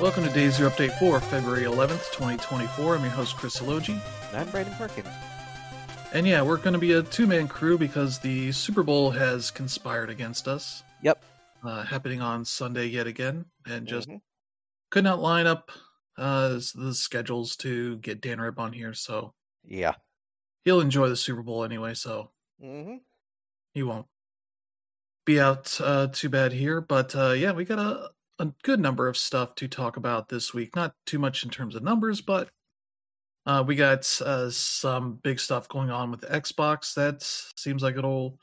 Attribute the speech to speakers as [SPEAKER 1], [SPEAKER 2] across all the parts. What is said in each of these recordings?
[SPEAKER 1] Welcome to Day Zero Update for February 11th, 2024. I'm your host, Chris Elogi.
[SPEAKER 2] And I'm Brandon Perkins.
[SPEAKER 1] And yeah, we're going to be a two man crew because the Super Bowl has conspired against us.
[SPEAKER 2] Yep.
[SPEAKER 1] Uh, happening on Sunday yet again. And just
[SPEAKER 2] Mhm.
[SPEAKER 1] could not line up uh, the schedules to get Dan Rib on here. So
[SPEAKER 2] Yeah.
[SPEAKER 1] he'll enjoy the Super Bowl anyway. So
[SPEAKER 2] Mm-hmm.
[SPEAKER 1] he won't be out uh, too bad here. But uh, yeah, we got a, a good number of stuff to talk about this week. Not too much in terms of numbers, but uh, we got uh, some big stuff going on with Xbox that seems like it'll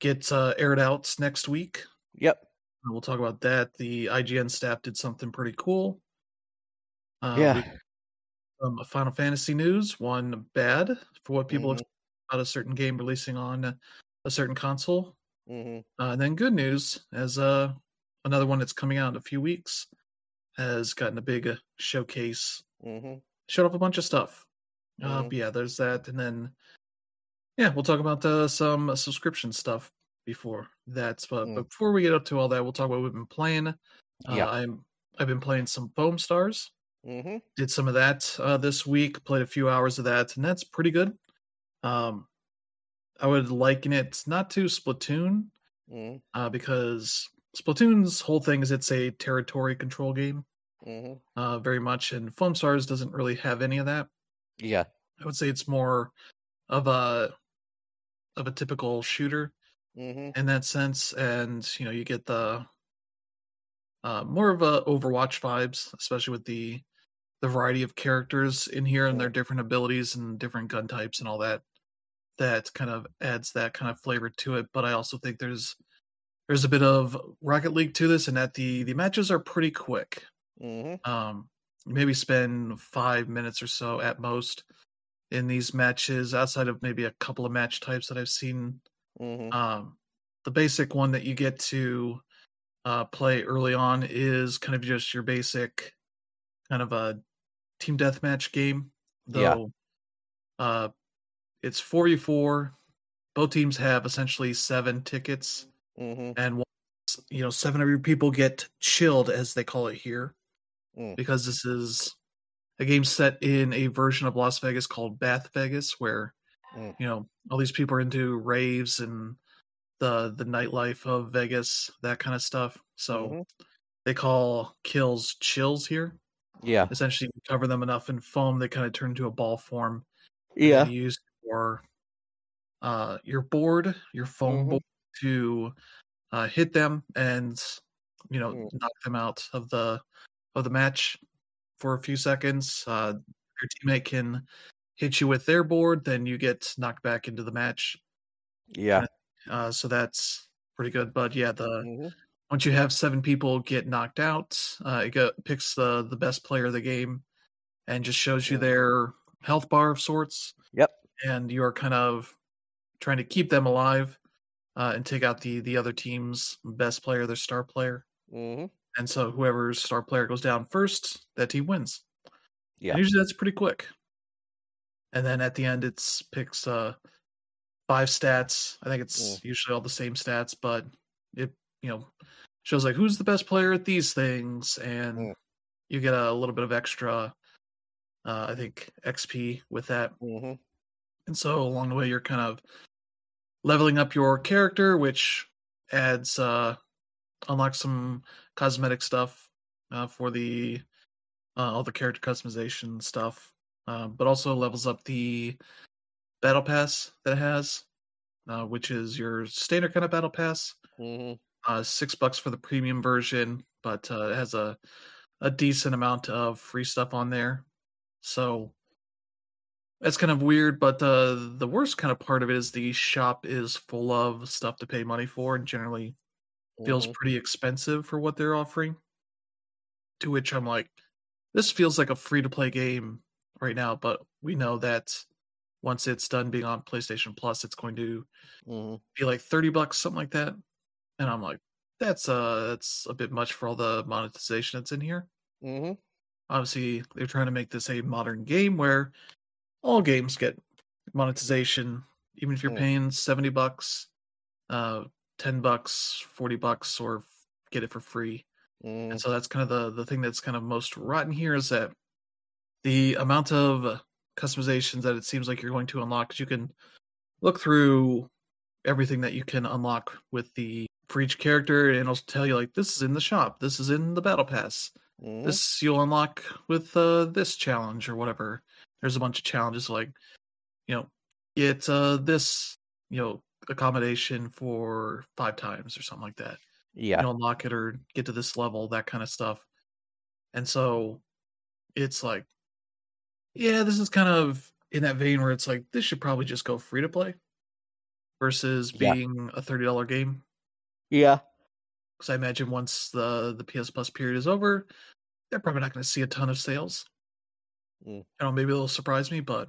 [SPEAKER 1] get uh, aired out next week.
[SPEAKER 2] Yep.
[SPEAKER 1] We'll talk about that. The IGN staff did something pretty cool. Uh,
[SPEAKER 2] yeah.
[SPEAKER 1] um, Final Fantasy news, one bad for what people
[SPEAKER 2] Mhm.
[SPEAKER 1] expect about a certain game releasing on a certain console.
[SPEAKER 2] Mm-hmm.
[SPEAKER 1] Uh, and then good news, as uh, another one that's coming out in a few weeks has gotten a big uh, showcase,
[SPEAKER 2] Mm-hmm.
[SPEAKER 1] showed off a bunch of stuff. Uh,
[SPEAKER 2] Mhm.
[SPEAKER 1] but yeah, there's that, and then yeah, we'll talk about uh, some subscription stuff before that. But,
[SPEAKER 2] Mm.
[SPEAKER 1] but before we get up to all that, we'll talk about what we've been playing. Uh,
[SPEAKER 2] Yeah.
[SPEAKER 1] I'm I've been playing some Foam Stars.
[SPEAKER 2] Mm-hmm.
[SPEAKER 1] Did some of that uh, this week. Played a few hours of that, and that's pretty good. Um, I would liken it not to Splatoon,
[SPEAKER 2] Mm-hmm.
[SPEAKER 1] uh, because Splatoon's whole thing is it's a territory control game,
[SPEAKER 2] Mm-hmm.
[SPEAKER 1] uh, very much, and Foam Stars doesn't really have any of that.
[SPEAKER 2] Yeah.
[SPEAKER 1] I would say it's more of a of a typical shooter
[SPEAKER 2] Mm-hmm.
[SPEAKER 1] in that sense, and you know you get the uh, more of a Overwatch vibes, especially with the the variety of characters in here and their different abilities and different gun types and all that. That kind of adds that kind of flavor to it. But I also think there's there's a bit of Rocket League to this, and that the the matches are pretty quick.
[SPEAKER 2] Mm-hmm.
[SPEAKER 1] Um, maybe spend five minutes or so at most in these matches, outside of maybe a couple of match types that I've seen
[SPEAKER 2] Mm-hmm.
[SPEAKER 1] um, the basic one that you get to uh, play early on is kind of just your basic kind of a team deathmatch game.
[SPEAKER 2] Yeah.
[SPEAKER 1] Though uh, it's 4v4. Both teams have essentially seven tickets,
[SPEAKER 2] Mm-hmm.
[SPEAKER 1] and you know, seven of your people get chilled, as they call it here,
[SPEAKER 2] Mm.
[SPEAKER 1] because this is a game set in a version of Las Vegas called Bath Vegas, where
[SPEAKER 2] Mm.
[SPEAKER 1] you know all these people are into raves and the the nightlife of Vegas, that kind of stuff. So
[SPEAKER 2] Mhm.
[SPEAKER 1] they call kills chills here.
[SPEAKER 2] Yeah.
[SPEAKER 1] Essentially, you cover them enough in foam, they kind of turn into a ball form.
[SPEAKER 2] Yeah.
[SPEAKER 1] You use for uh, your board, your foam
[SPEAKER 2] Mhm.
[SPEAKER 1] board, to uh, hit them and you know
[SPEAKER 2] Mm.
[SPEAKER 1] knock them out of the of the match for a few seconds. Uh, your teammate can hit you with their board, then you get knocked back into the match.
[SPEAKER 2] Yeah.
[SPEAKER 1] Uh, so that's pretty good. But yeah, the
[SPEAKER 2] Mm-hmm.
[SPEAKER 1] once you have seven people get knocked out, uh, it go, picks the the best player of the game and just shows you their health bar of sorts.
[SPEAKER 2] Yep.
[SPEAKER 1] And you are kind of trying to keep them alive uh, and take out the the other team's best player, their star player.
[SPEAKER 2] Mm-hmm.
[SPEAKER 1] And so whoever's star player goes down first, that team wins.
[SPEAKER 2] Yeah.
[SPEAKER 1] And usually that's pretty quick. And then at the end, it's picks uh, five stats. I think it's
[SPEAKER 2] Mm.
[SPEAKER 1] usually all the same stats, but it you know shows like who's the best player at these things, and
[SPEAKER 2] Mm.
[SPEAKER 1] you get a little bit of extra. Uh, I think XP with that,
[SPEAKER 2] Mm-hmm.
[SPEAKER 1] and so along the way you're kind of leveling up your character, which adds uh, unlocks some cosmetic stuff uh, for the uh, all the character customization stuff, uh, but also levels up the battle pass that it has, uh, which is your standard kind of battle pass.
[SPEAKER 2] Mm-hmm.
[SPEAKER 1] Uh, six bucks for the premium version, but uh, it has a a decent amount of free stuff on there. So that's kind of weird, but uh, the worst kind of part of it is the shop is full of stuff to pay money for, and generally feels
[SPEAKER 2] Mhm.
[SPEAKER 1] pretty expensive for what they're offering. To which I'm like, this feels like a free to play game right now, but we know that once it's done being on PlayStation Plus, it's going to
[SPEAKER 2] Mhm.
[SPEAKER 1] be like 30 bucks, something like that. And I'm like, that's uh that's a bit much for all the monetization that's in here.
[SPEAKER 2] Mhm.
[SPEAKER 1] Obviously, they're trying to make this a modern game where all games get monetization, even if you're
[SPEAKER 2] Mm.
[SPEAKER 1] paying 70 bucks, uh 10 bucks, 40 bucks, or get it for free.
[SPEAKER 2] Mm.
[SPEAKER 1] And so that's kind of the the thing that's kind of most rotten here is that the amount of customizations that it seems like you're going to unlock. 'cause you can look through everything that you can unlock with the for each character, and it'll tell you like this is in the shop, this is in the battle pass,
[SPEAKER 2] Mhm.
[SPEAKER 1] this you'll unlock with uh, this challenge or whatever. There's a bunch of challenges like, you know, get uh, this, you know, accommodation for five times or something like that.
[SPEAKER 2] Yeah.
[SPEAKER 1] You know, unlock it or get to this level, that kind of stuff. And so it's like, yeah, this is kind of in that vein where it's like this should probably just go free to play versus
[SPEAKER 2] Yeah.
[SPEAKER 1] being a thirty dollar game.
[SPEAKER 2] Yeah.
[SPEAKER 1] Because I imagine once the the PS Plus period is over, they're probably not going to see a ton of sales.
[SPEAKER 2] Mm.
[SPEAKER 1] I don't know, maybe it'll surprise me, but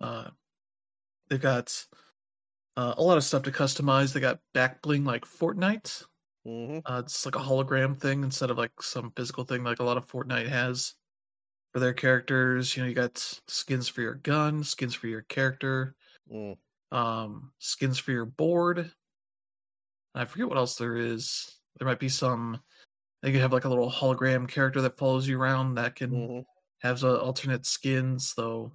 [SPEAKER 1] uh, they've got uh, a lot of stuff to customize. They got back bling like Fortnite.
[SPEAKER 2] Mhm.
[SPEAKER 1] Uh, it's like a hologram thing instead of like some physical thing like a lot of Fortnite has for their characters. You know, you got skins for your gun, skins for your character,
[SPEAKER 2] Mm.
[SPEAKER 1] um, skins for your board. I forget what else there is. There might be some. They could have like a little hologram character that follows you around that can
[SPEAKER 2] Mhm.
[SPEAKER 1] Have uh, alternate skins. Though,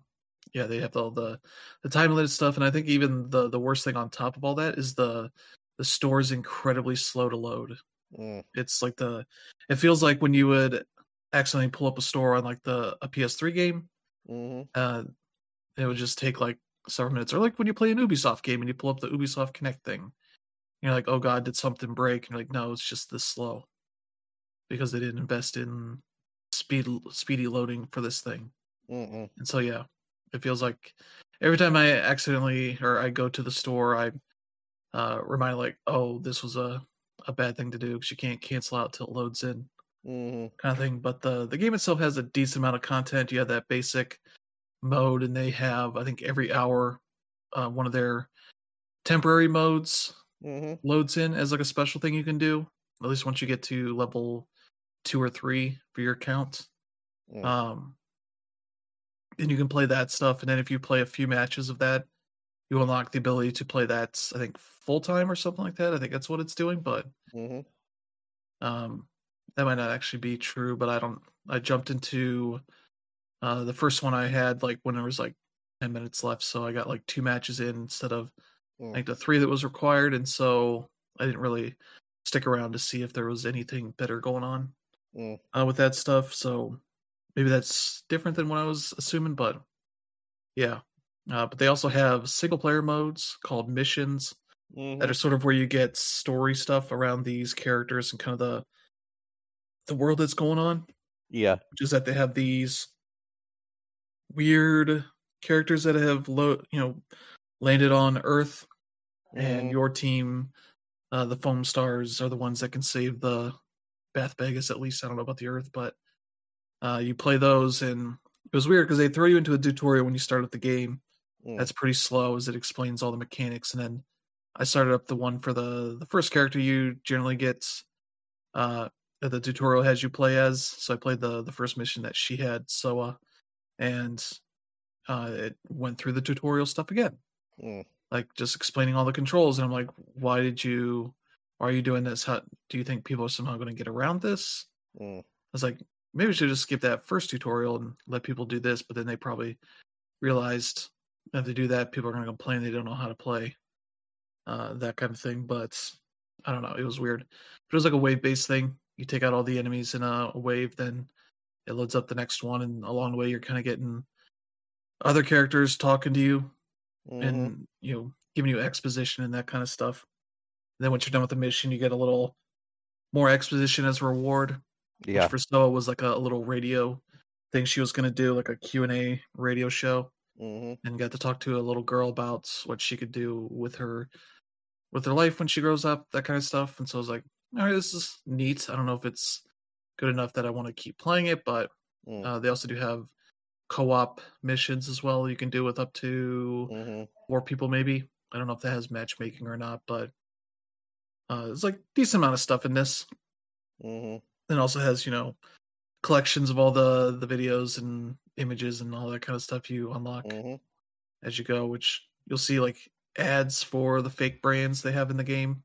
[SPEAKER 1] yeah, they have all the the time limited stuff, and I think even the the worst thing on top of all that is the the store is incredibly slow to load.
[SPEAKER 2] Mm.
[SPEAKER 1] It's like the it feels like when you would accidentally pull up a store on like the a PS3 game,
[SPEAKER 2] Mhm.
[SPEAKER 1] uh, it would just take like several minutes. Or like when you play an Ubisoft game and you pull up the Ubisoft Connect thing, you're like, oh god, did something break? And you're like, no, it's just this slow because they didn't invest in speed speedy loading for this thing.
[SPEAKER 2] Mm-mm.
[SPEAKER 1] And so yeah, it feels like every time I accidentally or I go to the store, I uh remind like, oh, this was a a bad thing to do because you can't cancel out till it loads in
[SPEAKER 2] Mhm.
[SPEAKER 1] kind of thing. But the the game itself has a decent amount of content. You have that basic mode, and they have I think every hour uh, one of their temporary modes
[SPEAKER 2] Mhm.
[SPEAKER 1] loads in as like a special thing you can do. At least once you get to level two or three for your account.
[SPEAKER 2] Mm.
[SPEAKER 1] Um, and you can play that stuff, and then if you play a few matches of that, you unlock the ability to play that. I think full time or something like that. I think that's what it's doing, but
[SPEAKER 2] Mhm.
[SPEAKER 1] um, that might not actually be true. But I don't. I jumped into uh, the first one I had like when there was like ten minutes left, so I got like two matches in instead of
[SPEAKER 2] Mm.
[SPEAKER 1] like the three that was required, and so I didn't really stick around to see if there was anything better going on
[SPEAKER 2] Mm.
[SPEAKER 1] uh, with that stuff. So maybe that's different than what I was assuming, but yeah. Uh, but they also have single player modes called missions that
[SPEAKER 2] Mhm.
[SPEAKER 1] are sort of where you get story stuff around these characters and kind of the the world that's going on.
[SPEAKER 2] Yeah.
[SPEAKER 1] Which is that they have these weird characters that have lo- you know landed on Earth, and
[SPEAKER 2] Mhm.
[SPEAKER 1] your team, uh, the Foam Stars, are the ones that can save the Bath Vegas. At least I don't know about the Earth, but uh, you play those, and it was weird because they throw you into a tutorial when you start up the game.
[SPEAKER 2] Mm.
[SPEAKER 1] That's pretty slow as it explains all the mechanics, and then I started up the one for the the first character you generally get. Uh, the tutorial has you play as. So I played the the first mission that she had, Soa, and uh, it went through the tutorial stuff again
[SPEAKER 2] Mm.
[SPEAKER 1] like just explaining all the controls and i'm like why did you why are you doing this how do you think people are somehow going to get around this
[SPEAKER 2] Mm.
[SPEAKER 1] i was like maybe we should just skip that first tutorial and let people do this but then they probably realized if they do that people are going to complain they don't know how to play uh, that kind of thing but i don't know it was weird but it was like a wave based thing you take out all the enemies in a, a wave then it loads up the next one and along the way you're kind of getting other characters talking to you
[SPEAKER 2] Mhm.
[SPEAKER 1] and you know giving you exposition and that kind of stuff. And then once you're done with the mission, you get a little more exposition as a reward.
[SPEAKER 2] Yeah.
[SPEAKER 1] Which for Soa was like a, a little radio thing she was going to do, like a Q and A radio show,
[SPEAKER 2] Mhm.
[SPEAKER 1] and got to talk to a little girl about what she could do with her with her life when she grows up, that kind of stuff. And so I was like, all right, this is neat. I don't know if it's good enough that I want to keep playing it, but
[SPEAKER 2] Mm.
[SPEAKER 1] uh, they also do have co-op missions as well. You can do with up to
[SPEAKER 2] Mhm.
[SPEAKER 1] four people maybe. I don't know if that has matchmaking or not, but uh, there's like decent amount of stuff in this.
[SPEAKER 2] Mhm.
[SPEAKER 1] It also has you know collections of all the the videos and images and all that kind of stuff you unlock
[SPEAKER 2] Mhm.
[SPEAKER 1] as you go, which you'll see like ads for the fake brands they have in the game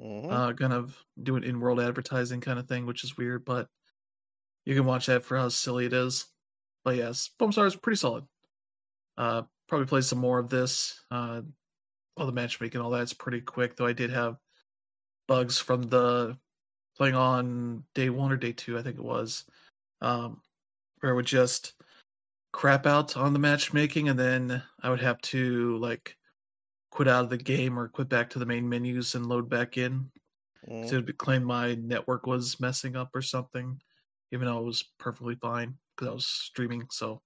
[SPEAKER 2] Mhm.
[SPEAKER 1] uh, kind of doing in-world advertising kind of thing, which is weird, but you can watch that for how silly it is. But yes, Foam Star is pretty solid. Uh, probably play some more of this. Uh, all the matchmaking, all that's pretty quick. Though I did have bugs from the playing on day one or day two, I think it was, um, where it would just crap out on the matchmaking, and then I would have to like quit out of the game or quit back to the main menus and load back in.
[SPEAKER 2] Mhm.
[SPEAKER 1] So it would be claim my network was messing up or something, even though it was perfectly fine because I was streaming. So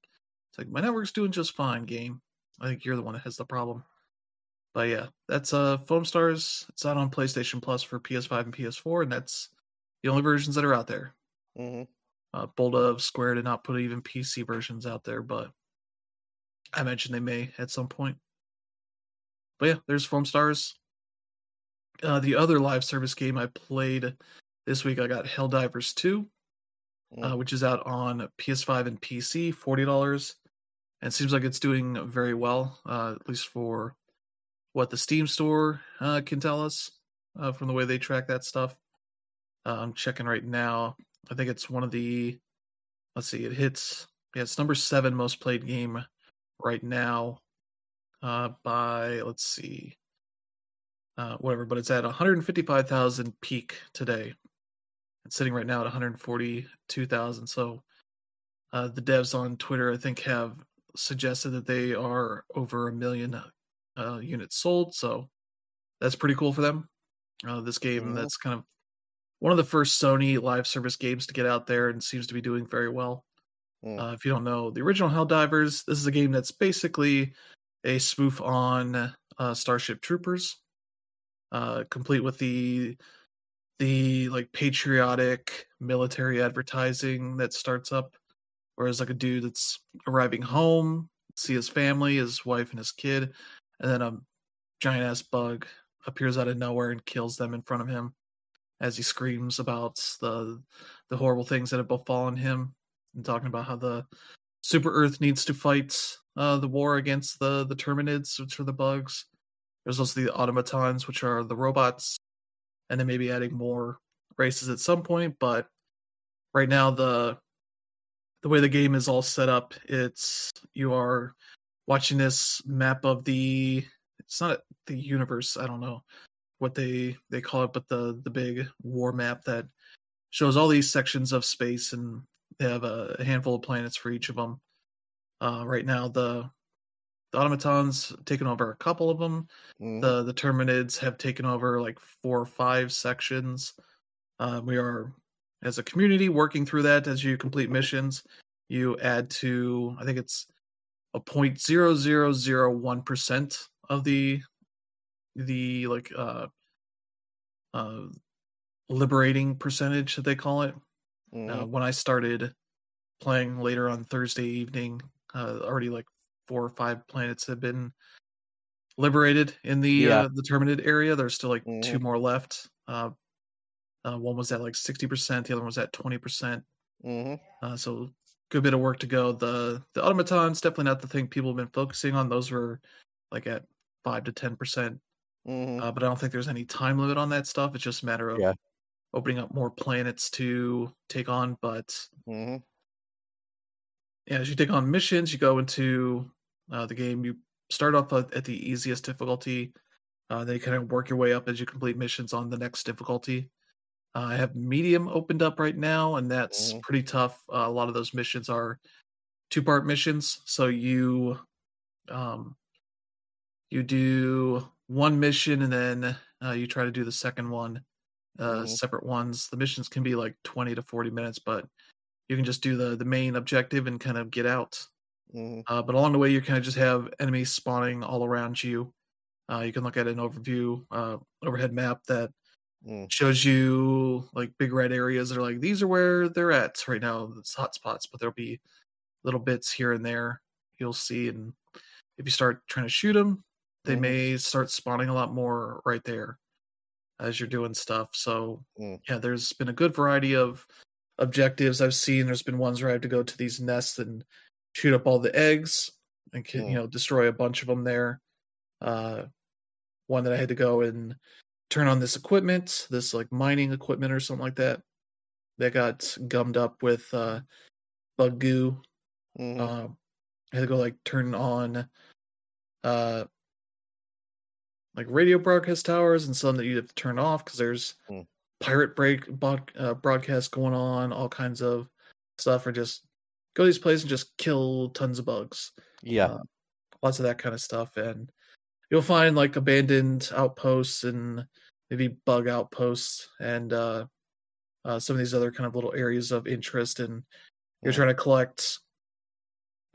[SPEAKER 1] it's like my network's doing just fine. Game, I think you're the one that has the problem. But yeah, that's uh Foam Stars. It's out on PlayStation Plus for PS5 and PS4, and that's the only versions that are out there.
[SPEAKER 2] Mhm.
[SPEAKER 1] Uh, bold of Square did not put even PC versions out there, but I imagine they may at some point. But yeah, there's Foam Stars. Uh, the other live service game I played this week, I got Helldivers 2, uh,
[SPEAKER 2] Mm.
[SPEAKER 1] which is out on PS5 and PC, forty dollars, and it seems like it's doing very well, uh, at least for what the Steam store uh, can tell us uh, from the way they track that stuff. Uh, I'm checking right now. I think it's one of the. Let's see, it hits. Yeah, it's number seven most played game right now. Uh, by let's see, uh, whatever, but it's at 155,000 peak today. It's sitting right now at 142,000. So uh, the devs on Twitter, I think, have suggested that they are over a million uh, units sold. So that's pretty cool for them. Uh, this game
[SPEAKER 2] Mhm.
[SPEAKER 1] that's kind of one of the first Sony live service games to get out there and seems to be doing very well.
[SPEAKER 2] Mm.
[SPEAKER 1] Uh, if you don't know the original Helldivers, this is a game that's basically a spoof on uh, Starship Troopers, uh, complete with the the like patriotic military advertising that starts up. Whereas like a dude that's arriving home, see his family, his wife and his kid, and then a giant ass bug appears out of nowhere and kills them in front of him as he screams about the the horrible things that have befallen him and talking about how the super earth needs to fight uh, the war against the the terminids which are the bugs. There's also the automatons which are the robots. And then maybe adding more races at some point but right now the the way the game is all set up it's you are watching this map of the it's not the universe i don't know what they they call it but the the big war map that shows all these sections of space and they have a, a handful of planets for each of them uh right now the the automatons taken over a couple of them
[SPEAKER 2] Mhm.
[SPEAKER 1] the the terminids have taken over like four or five sections. Uh, we are as a community working through that as you complete missions. You add to i think it's a point zero zero zero one percent of the the like uh uh liberating percentage that they call it uh,
[SPEAKER 2] Mhm.
[SPEAKER 1] when i started playing later on thursday evening uh already like four or five planets have been liberated in the
[SPEAKER 2] Yeah.
[SPEAKER 1] uh, the terminid area there's still like two
[SPEAKER 2] Mhm.
[SPEAKER 1] more left uh, uh one was at like 60% the other one was at 20%
[SPEAKER 2] Mhm.
[SPEAKER 1] uh, so good bit of work to go. The the automatons definitely not the thing people have been focusing on. Those were like at five to ten percent,
[SPEAKER 2] Mhm.
[SPEAKER 1] uh, but I don't think there's any time limit on that stuff. It's just a matter of
[SPEAKER 2] Yeah.
[SPEAKER 1] opening up more planets to take on. But
[SPEAKER 2] Mhm.
[SPEAKER 1] yeah, as you take on missions, you go into uh, the game. You start off at, at the easiest difficulty. Uh, then you kind of work your way up as you complete missions on the next difficulty. Uh, I have medium opened up right now, and that's
[SPEAKER 2] Mhm.
[SPEAKER 1] pretty tough. Uh, a lot of those missions are two part missions, so you um, you do one mission and then uh, you try to do the second one, uh,
[SPEAKER 2] Mhm.
[SPEAKER 1] separate ones. The missions can be like twenty to forty minutes, but you can just do the the main objective and kind of get out. Uh, but along the way, you kind of just have enemies spawning all around you. Uh, you can look at an overview, uh, overhead map that
[SPEAKER 2] Mm.
[SPEAKER 1] shows you like big red areas that are like these are where they're at right now. It's hot spots, but there'll be little bits here and there you'll see, and if you start trying to shoot them, they
[SPEAKER 2] Mhm.
[SPEAKER 1] may start spawning a lot more right there as you're doing stuff. So
[SPEAKER 2] Mm.
[SPEAKER 1] yeah, there's been a good variety of objectives I've seen. There's been ones where I have to go to these nests and shoot up all the eggs and can, you
[SPEAKER 2] Mm.
[SPEAKER 1] know destroy a bunch of them there. Uh, one that I had to go and turn on this equipment, this like mining equipment or something like that, that got gummed up with uh, bug goo.
[SPEAKER 2] Mhm.
[SPEAKER 1] Um, I had to go like turn on uh like radio broadcast towers and some that you have to turn off because there's
[SPEAKER 2] Mm.
[SPEAKER 1] pirate break bod, uh, broadcasts going on, all kinds of stuff, or just go to these places and just kill tons of bugs.
[SPEAKER 2] Yeah.
[SPEAKER 1] Uh, lots of that kind of stuff, and you'll find like abandoned outposts and maybe bug outposts and uh, uh, some of these other kind of little areas of interest, and you're trying to collect.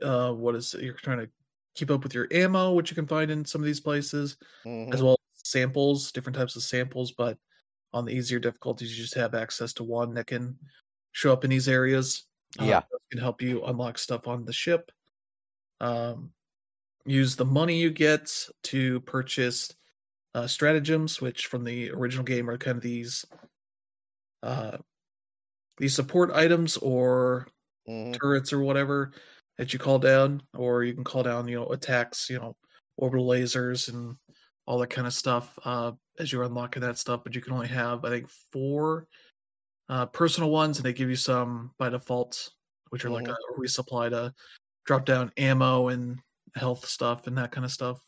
[SPEAKER 1] Uh, what is it? You're trying to keep up with your ammo, which you can find in some of these places
[SPEAKER 2] Mhm.
[SPEAKER 1] as well as samples, different types of samples, but on the easier difficulties, you just have access to one that can show up in these areas. Uh,
[SPEAKER 2] Yeah.
[SPEAKER 1] can help you unlock stuff on the ship. Um, use the money you get to purchase uh, stratagems, which from the original game are kind of these uh, these support items or
[SPEAKER 2] Mhm.
[SPEAKER 1] turrets or whatever that you call down, or you can call down, you know, attacks, you know, orbital lasers and all that kind of stuff uh, as you're unlocking that stuff. But you can only have, I think, four uh, personal ones, and they give you some by default, which are like
[SPEAKER 2] Mhm.
[SPEAKER 1] a resupply to drop down ammo and health stuff and that kind of stuff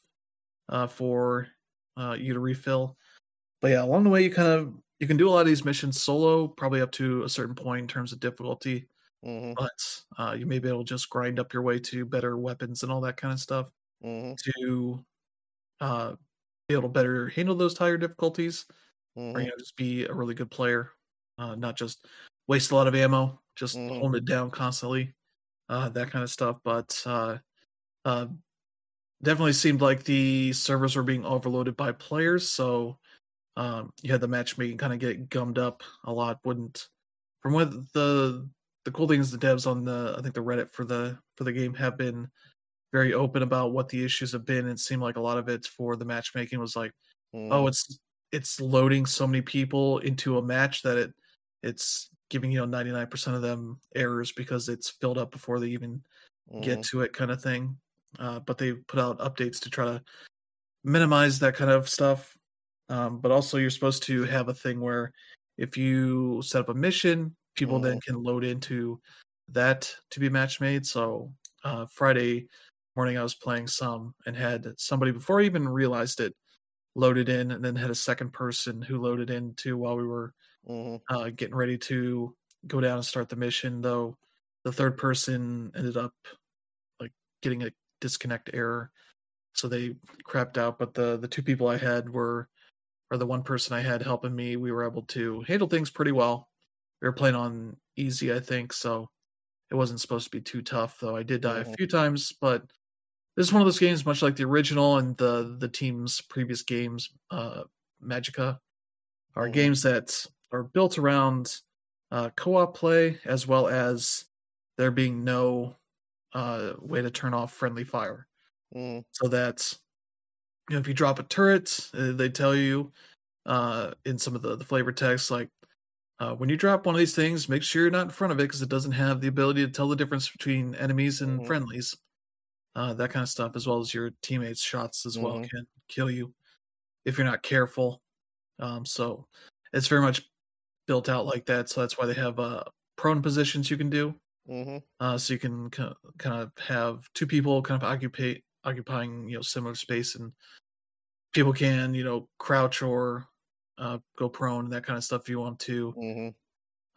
[SPEAKER 1] uh, for uh, you to refill. But yeah, along the way, you kind of you can do a lot of these missions solo, probably up to a certain point in terms of difficulty
[SPEAKER 2] Mhm.
[SPEAKER 1] but uh, you may be able to just grind up your way to better weapons and all that kind of stuff
[SPEAKER 2] Mhm.
[SPEAKER 1] to uh, be able to better handle those higher difficulties, or you
[SPEAKER 2] Mhm.
[SPEAKER 1] know just be a really good player, uh, not just waste a lot of ammo, just holding it down constantly, uh, that kind of stuff. But uh, definitely seemed like the servers were being overloaded by players, so um, you had the matchmaking kind of get gummed up a lot. Wouldn't from what the the cool thing is the devs on the I think the Reddit for the for the game have been very open about what the issues have been. It seemed like a lot of it for the matchmaking was like, oh,
[SPEAKER 2] Mhm.
[SPEAKER 1] it's it's loading so many people into a match that it it's giving you know 99% of them errors because it's filled up before they even get
[SPEAKER 2] Mhm.
[SPEAKER 1] to it kind of thing. Uh, but they put out updates to try to minimize that kind of stuff. Um, but also, you're supposed to have a thing where if you set up a mission, people then can load into that to be match made. So uh, Friday morning, I was playing some and had somebody before I even realized it loaded in, and then had a second person who loaded in too while we were
[SPEAKER 2] Mhm.
[SPEAKER 1] uh, getting ready to go down and start the mission. Though the third person ended up like getting a disconnect error, so they crapped out. But the the two people I had were, or the one person I had helping me, we were able to handle things pretty well. We were playing on easy, I think, so it wasn't supposed to be too tough. Though I did die a few times, but this is one of those games, much like the original and the the team's previous games, uh, Magicka, are
[SPEAKER 2] Mhm.
[SPEAKER 1] games that are built around uh, co-op play as well as there being no uh, way to turn off friendly fire.
[SPEAKER 2] Mhm.
[SPEAKER 1] So that you know, if you drop a turret, uh, they tell you uh, in some of the, the flavor text like uh, when you drop one of these things, make sure you're not in front of it because it doesn't have the ability to tell the difference between enemies and
[SPEAKER 2] Mhm.
[SPEAKER 1] friendlies. Uh, that kind of stuff, as well as your teammates' shots as well,
[SPEAKER 2] Mhm.
[SPEAKER 1] can kill you if you're not careful. Um, so it's very much built out like that. So that's why they have uh, prone positions you can do.
[SPEAKER 2] Mhm.
[SPEAKER 1] Uh, so you can kind of have two people kind of occupy occupying you know similar space, and people can you know crouch or uh, go prone and that kind of stuff. If you want to
[SPEAKER 2] Mhm.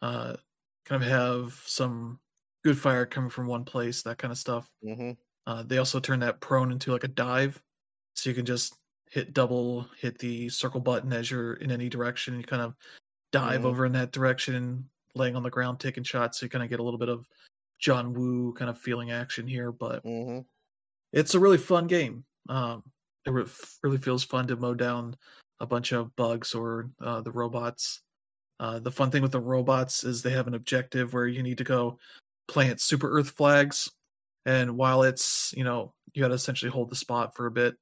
[SPEAKER 1] uh, kind of have some good fire coming from one place, that kind of stuff.
[SPEAKER 2] Mhm.
[SPEAKER 1] Uh, they also turn that prone into like a dive, so you can just hit double, hit the circle button as you're in any direction, and you kind of dive
[SPEAKER 2] Mhm.
[SPEAKER 1] over in that direction, laying on the ground, taking shots. So you kind of get a little bit of John Woo kind of feeling action here, but
[SPEAKER 2] Mhm.
[SPEAKER 1] it's a really fun game. Um, it re- really feels fun to mow down a bunch of bugs or uh, the robots. Uh, the fun thing with the robots is they have an objective where you need to go plant super Earth flags, and while it's you know you got to essentially hold the spot for a bit,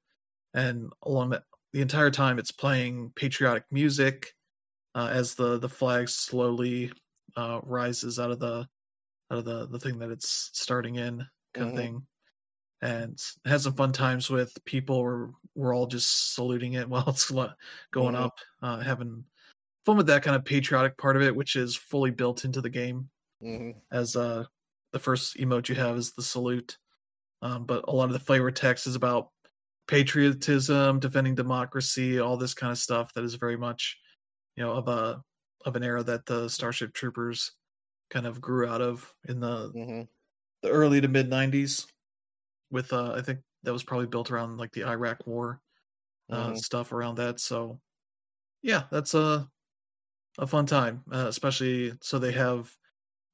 [SPEAKER 1] and along that the entire time it's playing patriotic music uh, as the the flags slowly uh, rises out of the out of the the thing that it's starting in kind
[SPEAKER 2] Mhm.
[SPEAKER 1] of thing and had some fun times with people. We're we're all just saluting it while it's going
[SPEAKER 2] Mhm.
[SPEAKER 1] up, uh, having fun with that kind of patriotic part of it, which is fully built into the game.
[SPEAKER 2] Mhm.
[SPEAKER 1] As uh, the first emote you have is the salute, um, but a lot of the flavor text is about patriotism, defending democracy, all this kind of stuff. That is very much, you know, of a of an era that the Starship Troopers kind of grew out of in the
[SPEAKER 2] Mhm.
[SPEAKER 1] the early to mid '90s. With uh, I think that was probably built around like the Iraq War uh,
[SPEAKER 2] Mhm.
[SPEAKER 1] stuff around that. So yeah, that's a a fun time, uh, especially so they have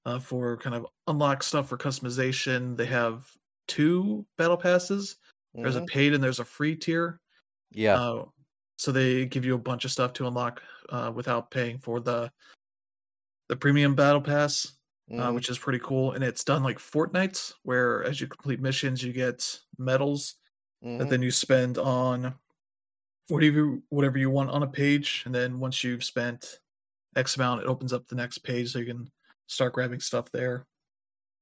[SPEAKER 1] uh, for kind of unlock stuff for customization. They have two battle passes. There's a
[SPEAKER 2] Mhm.
[SPEAKER 1] paid and there's a free tier.
[SPEAKER 2] Yeah.
[SPEAKER 1] Uh, so they give you a bunch of stuff to unlock uh, without paying for the the premium battle pass, uh,
[SPEAKER 2] Mhm.
[SPEAKER 1] which is pretty cool. And it's done like Fortnite's, where as you complete missions, you get medals that
[SPEAKER 2] Mhm.
[SPEAKER 1] then you spend on whatever whatever you want on a page, and then once you've spent X amount, it opens up the next page, so you can start grabbing stuff there.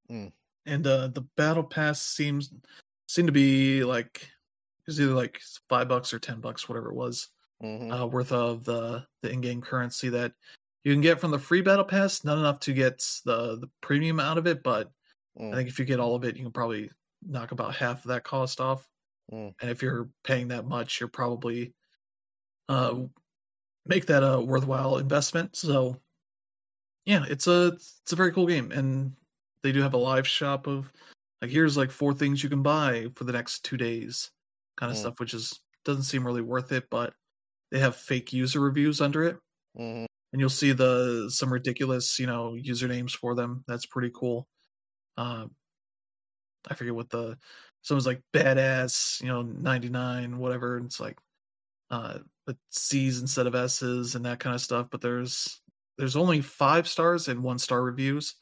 [SPEAKER 2] Mm.
[SPEAKER 1] And uh, the battle pass seems seem to be like it was either like five bucks or ten bucks, whatever it was,
[SPEAKER 2] Mhm.
[SPEAKER 1] uh, worth of the the in-game currency that you can get from the free battle pass. Not enough to get the the premium out of it, but I
[SPEAKER 2] Mm.
[SPEAKER 1] think if you get all of it, you can probably knock about half of that cost off.
[SPEAKER 2] Mm.
[SPEAKER 1] And if you're paying that much, you're probably uh make that a worthwhile investment. So yeah, it's a it's a very cool game, and they do have a live shop of like here's like four things you can buy for the next two days, kind of
[SPEAKER 2] Mm.
[SPEAKER 1] stuff, which is doesn't seem really worth it, but they have fake user reviews under it,
[SPEAKER 2] Mhm.
[SPEAKER 1] and you'll see the some ridiculous you know usernames for them. That's pretty cool. Um, I forget what the someone's like badass, you know, ninety nine, whatever. And it's like uh C's instead of S's and that kind of stuff. But there's there's only five stars and one star reviews,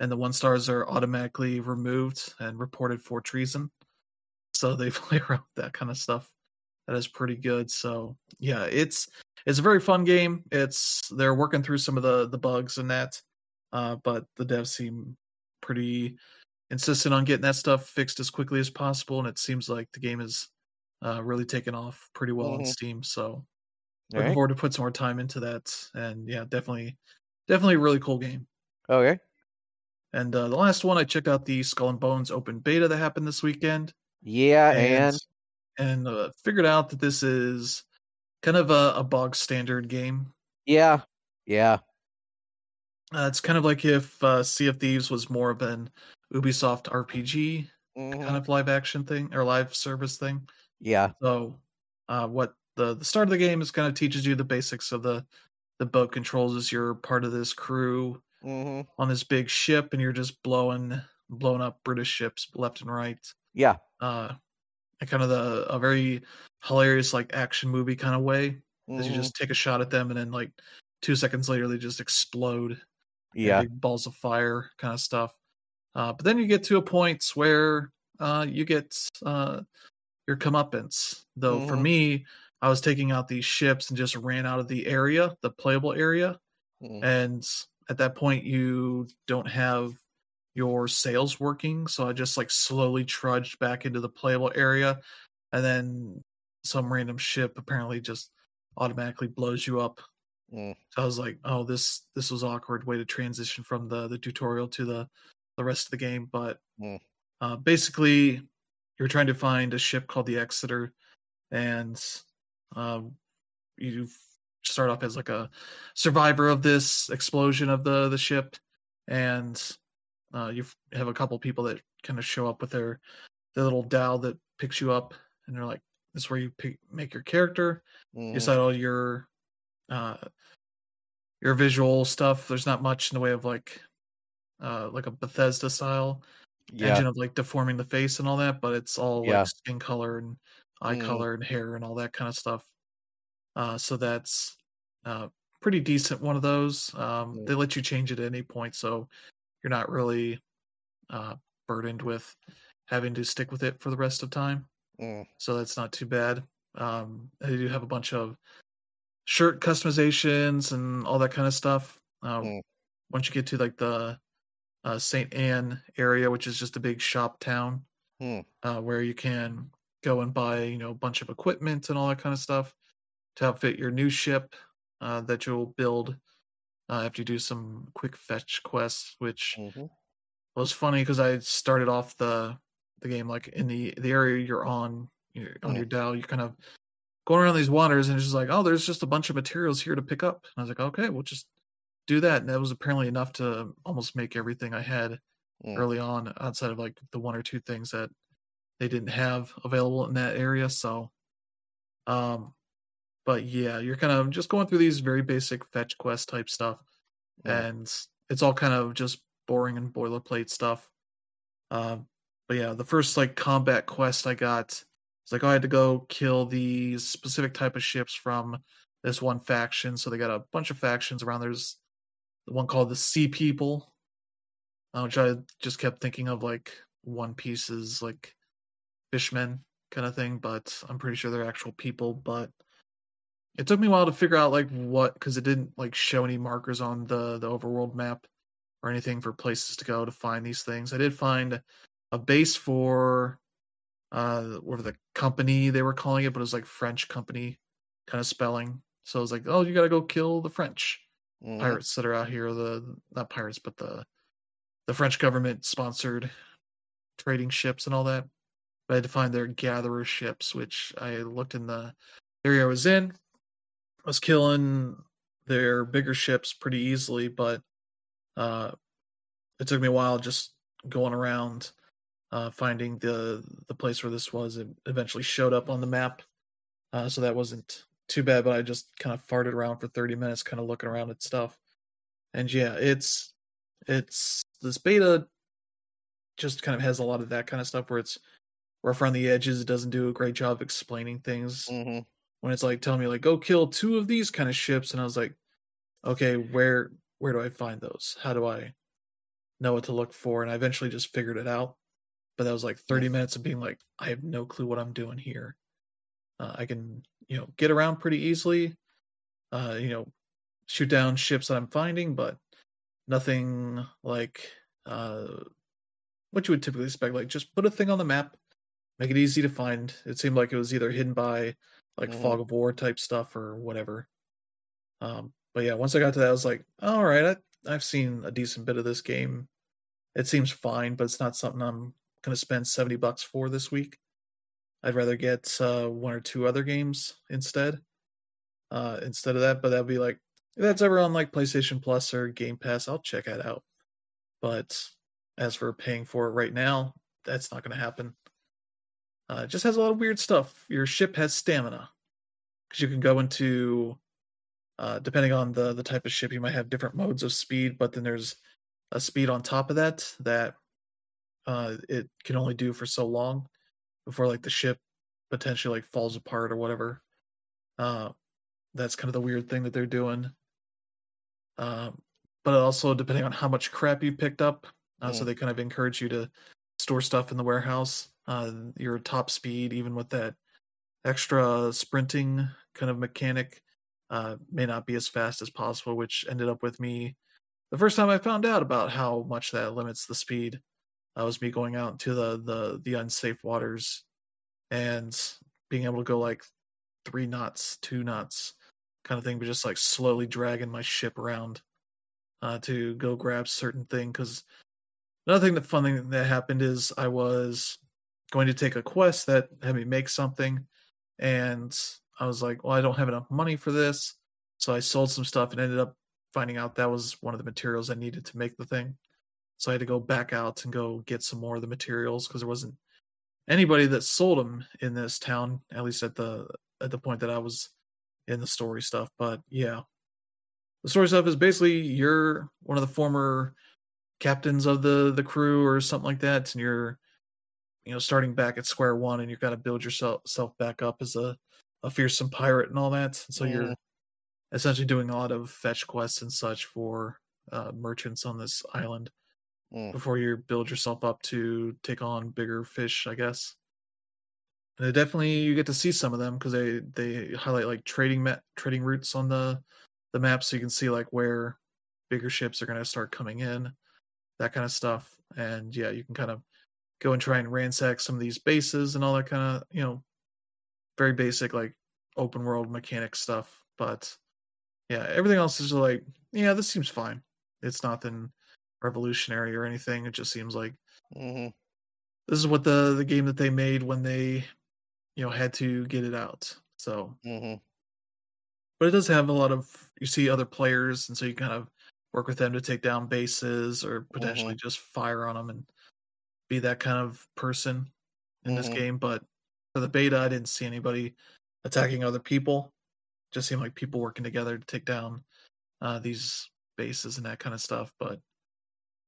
[SPEAKER 1] and the one stars are automatically removed and reported for treason. So they play around with that kind of stuff. That is pretty good. So yeah, it's it's a very fun game. It's they're working through some of the the bugs and that, uh, but the devs seem pretty insistent on getting that stuff fixed as quickly as possible, and it seems like the game is uh, really taken off pretty well on
[SPEAKER 2] Mhm.
[SPEAKER 1] Steam. So looking
[SPEAKER 2] right.
[SPEAKER 1] forward to put some more time into that, and yeah, definitely, definitely a really cool game.
[SPEAKER 2] Okay.
[SPEAKER 1] And uh, the last one, I checked out the Skull and Bones open beta that happened this weekend,
[SPEAKER 2] Yeah,
[SPEAKER 1] and
[SPEAKER 2] and
[SPEAKER 1] and uh, figured out that this is kind of a, a bog standard game.
[SPEAKER 2] yeah, yeah.
[SPEAKER 1] Uh, it's kind of like if uh, Sea of Thieves was more of an Ubisoft RPG
[SPEAKER 2] Mhm.
[SPEAKER 1] kind of live action thing or live service thing.
[SPEAKER 2] Yeah.
[SPEAKER 1] So, uh, what the the start of the game is kind of teaches you the basics of the the boat controls. As you're part of this crew
[SPEAKER 2] Mhm.
[SPEAKER 1] on this big ship, and you're just blowing blowing up British ships left and right.
[SPEAKER 2] Yeah.
[SPEAKER 1] Uh, kind of the a very hilarious like action movie kind of way. As you
[SPEAKER 2] Mhm.
[SPEAKER 1] just take a shot at them, and then like two seconds later they just explode.
[SPEAKER 2] Yeah.
[SPEAKER 1] big balls of fire kind of stuff. Uh, but then you get to a point where uh, you get uh, your comeuppance. Though for
[SPEAKER 2] Mhm.
[SPEAKER 1] me, I was taking out these ships and just ran out of the area, the playable area.
[SPEAKER 2] Mhm.
[SPEAKER 1] And at that point, you don't have your sails working. So I just like slowly trudged back into the playable area. And then some random ship apparently just automatically blows you up
[SPEAKER 2] Mm.
[SPEAKER 1] so I was like, "Oh, this this was awkward way to transition from the the tutorial to the the rest of the game." But
[SPEAKER 2] Mm.
[SPEAKER 1] uh, basically, you're trying to find a ship called the Exeter, and um, you start off as like a survivor of this explosion of the the ship, and uh, you have a couple people that kind of show up with their their little dhow that picks you up, and they're like, "This is where you pick, make your character." you
[SPEAKER 2] Mhm.
[SPEAKER 1] decide all your uh your visual stuff there's not much in the way of like uh like a bethesda style
[SPEAKER 2] Yeah.
[SPEAKER 1] engine of like deforming the face and all that but it's all
[SPEAKER 2] Yeah.
[SPEAKER 1] like skin color and eye
[SPEAKER 2] Mm.
[SPEAKER 1] color and hair and all that kind of stuff uh so that's uh pretty decent one of those um
[SPEAKER 2] Mm.
[SPEAKER 1] they let you change it at any point so you're not really uh burdened with having to stick with it for the rest of time
[SPEAKER 2] Mm.
[SPEAKER 1] so that's not too bad. Um, they do have a bunch of shirt customizations and all that kind of stuff. Um,
[SPEAKER 2] Mm.
[SPEAKER 1] Once you get to like the uh, Saint Anne area, which is just a big shop town,
[SPEAKER 2] Hmm.
[SPEAKER 1] uh, where you can go and buy you know a bunch of equipment and all that kind of stuff to outfit your new ship uh, that you'll build uh, after you do some quick fetch quests, which
[SPEAKER 2] hmm
[SPEAKER 1] was funny because I started off the the game like in the the area you're on you're, on
[SPEAKER 2] Mm.
[SPEAKER 1] your dhow, you're kind of going around these waters and it's just like, oh, there's just a bunch of materials here to pick up. And I was like, okay, we'll just do that. And that was apparently enough to almost make everything I had
[SPEAKER 2] Mm.
[SPEAKER 1] early on, outside of like the one or two things that they didn't have available in that area. So, um, but yeah, you're kind of just going through these very basic fetch quest type stuff,
[SPEAKER 2] Mm.
[SPEAKER 1] and it's all kind of just boring and boilerplate stuff. Um, but yeah, the first like combat quest I got, it's like oh, I had to go kill these specific type of ships from this one faction. So they got a bunch of factions around. There's the one called the Sea People, uh, which I just kept thinking of like One Piece's like fishmen kind of thing, but I'm pretty sure they're actual people. But it took me a while to figure out like what because it didn't like show any markers on the the overworld map or anything for places to go to find these things. I did find a base for uh whatever the company they were calling it, but it was like French company kind of spelling. So I was like, oh, you got to go kill the French
[SPEAKER 2] Mhm.
[SPEAKER 1] pirates that are out here. The not pirates, but the the French government sponsored trading ships and all that. But I had to find their gatherer ships, which I looked in the area I was in. Was killing their bigger ships pretty easily, but uh, it took me a while just going around uh, finding the the place where this was. It eventually showed up on the map, uh, so that wasn't too bad. But I just kind of farted around for thirty minutes, kind of looking around at stuff. And yeah, it's it's this beta just kind of has a lot of that kind of stuff where it's rough around the edges. It doesn't do a great job explaining things
[SPEAKER 2] Mhm.
[SPEAKER 1] When it's like telling me like go kill two of these kind of ships and i was like okay where where do i find those? How do i know what to look for? And i eventually just figured it out. But that was like 30 minutes of being like i have no clue what i'm doing here. Uh, i can you know get around pretty easily. Uh you know shoot down ships that i'm finding but nothing like uh what you would typically expect like just put a thing on the map make it easy to find. It seemed like it was either hidden by like
[SPEAKER 2] Mhm.
[SPEAKER 1] fog of war type stuff or whatever. Um but yeah once i got to that i was like all right I, i've seen a decent bit of this game. It seems fine but it's not something i'm going to spend 70 bucks for this week. I'd rather get uh one or two other games instead uh instead of that. But that'd be like if that's ever on like playstation plus or game pass i'll check that out. But as for paying for it right now that's not going to happen uh, it just has a lot of weird stuff. Your ship has stamina because you can go into, uh, depending on the the type of ship, you might have different modes of speed. But then there's a speed on top of that that uh, it can only do for so long before like the ship potentially like falls apart or whatever. Uh, that's kind of the weird thing that they're doing. Um, but also depending on how much crap you picked up, uh, so
[SPEAKER 2] Mm.
[SPEAKER 1] they kind of encourage you to store stuff in the warehouse. Uh, your top speed, even with that extra sprinting kind of mechanic, uh, may not be as fast as possible, which ended up with me. The first time I found out about how much that limits the speed, uh, was me going out into the the the unsafe waters and being able to go like three knots, two knots, kind of thing, but just like slowly dragging my ship around uh, to go grab certain thing. Because another thing, the fun thing that happened is I was going to take a quest that had me make something, and I was like, well, I don't have enough money for this, so I sold some stuff and ended up finding out that was one of the materials I needed to make the thing. So I had to go back out and go get some more of the materials because there wasn't anybody that sold them in this town, at least at the at the point that I was in the story stuff. But yeah, the story stuff is basically you're one of the former captains of the the crew or something like that, and you're you know starting back at square one, and you've got to build yourself back up as a a fearsome pirate and all that. And so you're
[SPEAKER 2] Mhm.
[SPEAKER 1] essentially doing a lot of fetch quests and such for uh, merchants on this island
[SPEAKER 2] Mm.
[SPEAKER 1] before you build yourself up to take on bigger fish, I guess. And definitely you get to see some of them because they they highlight like trading ma- trading routes on the the map, so you can see like where bigger ships are going to start coming in, that kind of stuff. And yeah, you can kind of go and try and ransack some of these bases and all that kind of you know very basic like open world mechanic stuff. But yeah, everything else is like yeah, this seems fine. It's nothing revolutionary or anything. It just seems like
[SPEAKER 2] hmm
[SPEAKER 1] this is what the the game that they made when they you know had to get it out. So
[SPEAKER 2] hmm
[SPEAKER 1] but it does have a lot of you see other players and so you kind of work with them to take down bases or potentially just fire on them and be that kind of person in this
[SPEAKER 2] Mhm.
[SPEAKER 1] game but for the beta i didn't see anybody attacking other people just seemed like people working together to take down uh, these bases and that kind of stuff but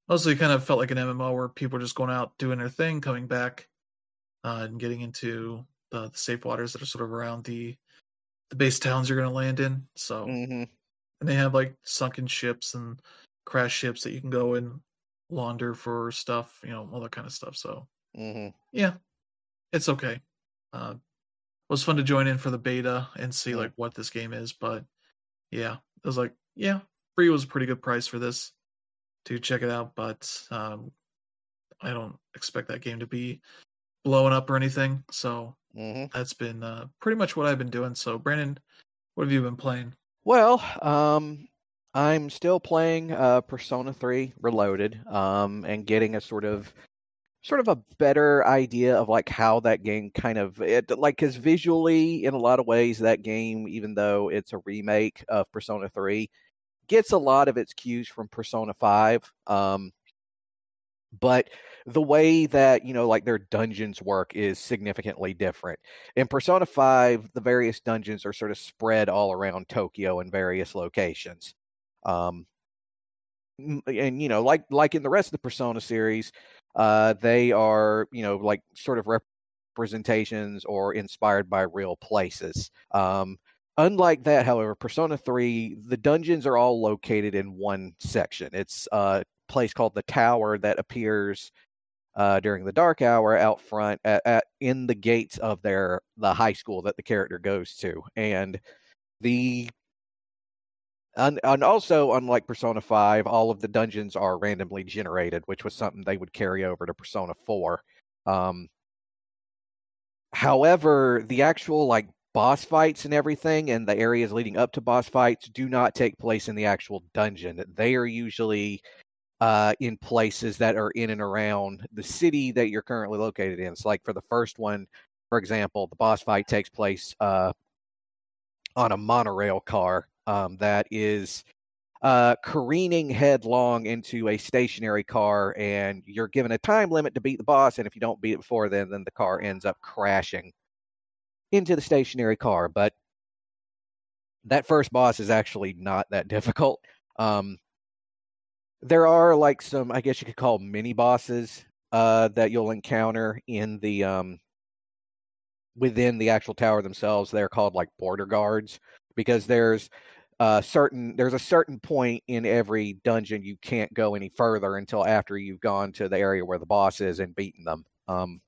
[SPEAKER 1] mostly it kind of felt like an mmo where people are just going out doing their thing coming back uh, and getting into the, the safe waters that are sort of around the the base towns you're going to land in so
[SPEAKER 2] hmm
[SPEAKER 1] and they have like sunken ships and crash ships that you can go and launder for stuff, you know, all that kind of stuff. So
[SPEAKER 2] hmm
[SPEAKER 1] yeah, it's okay. Uh, it was fun to join in for the beta and see like what this game is, but yeah, it was like yeah, free was a pretty good price for this to check it out, but um, I don't expect that game to be blowing up or anything. So
[SPEAKER 2] hmm
[SPEAKER 1] that's been uh, pretty much what I've been doing. So Brandon, what have you been playing?
[SPEAKER 2] Well, um, I'm still playing uh, Persona 3 Reloaded, um, and getting a sort of sort of a better idea of like how that game kind of it like because visually in a lot of ways that game even though it's a remake of persona 3 gets a lot of its cues from persona 5 um but the way that you know like their dungeons work is significantly different. In persona 5 the various dungeons are sort of spread all around tokyo in various locations um and you know like like in the rest of the persona series uh they are you know like sort of representations or inspired by real places. Um unlike that however persona 3 the dungeons are all located in one section. It's a place called the tower that appears uh, during the dark hour out front at, at in the gates of their the high school that the character goes to. And the and, and also unlike persona 5 all of the dungeons are randomly generated which was something they would carry over to persona 4 um however the actual like boss fights and everything and the areas leading up to boss fights do not take place in the actual dungeon they are usually uh, in places that are in and around the city that you're currently located in. So, like for the first one, for example, the boss fight takes place uh, on a monorail car um, that is uh, careening headlong into a stationary car, and you're given a time limit to beat the boss. And if you don't beat it before then, then the car ends up crashing into the stationary car. But that first boss is actually not that difficult. Um, there are like some, I guess you could call mini bosses uh, that you'll encounter in the um, within the actual tower themselves. They're called like border guards because there's uh, certain there's a certain point in every dungeon you can't go any further until after you've gone to the area where the boss is and beaten them. Um,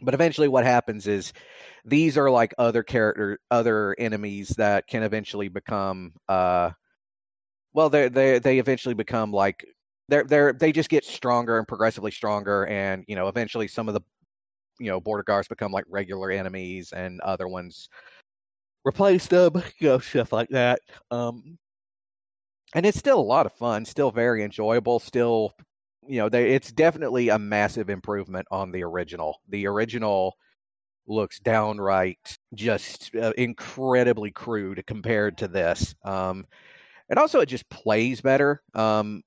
[SPEAKER 2] but eventually, what happens is these are like other character, other enemies that can eventually become. Uh, well, they they they eventually become like they're they're they just get stronger and progressively stronger, and you know eventually some of the you know border guards become like regular enemies, and other ones replace them, you know stuff like that. Um, and it's still a lot of fun, still very enjoyable, still you know they it's definitely a massive improvement on the original. The original looks downright just uh, incredibly crude compared to this. Um, and also it just plays better um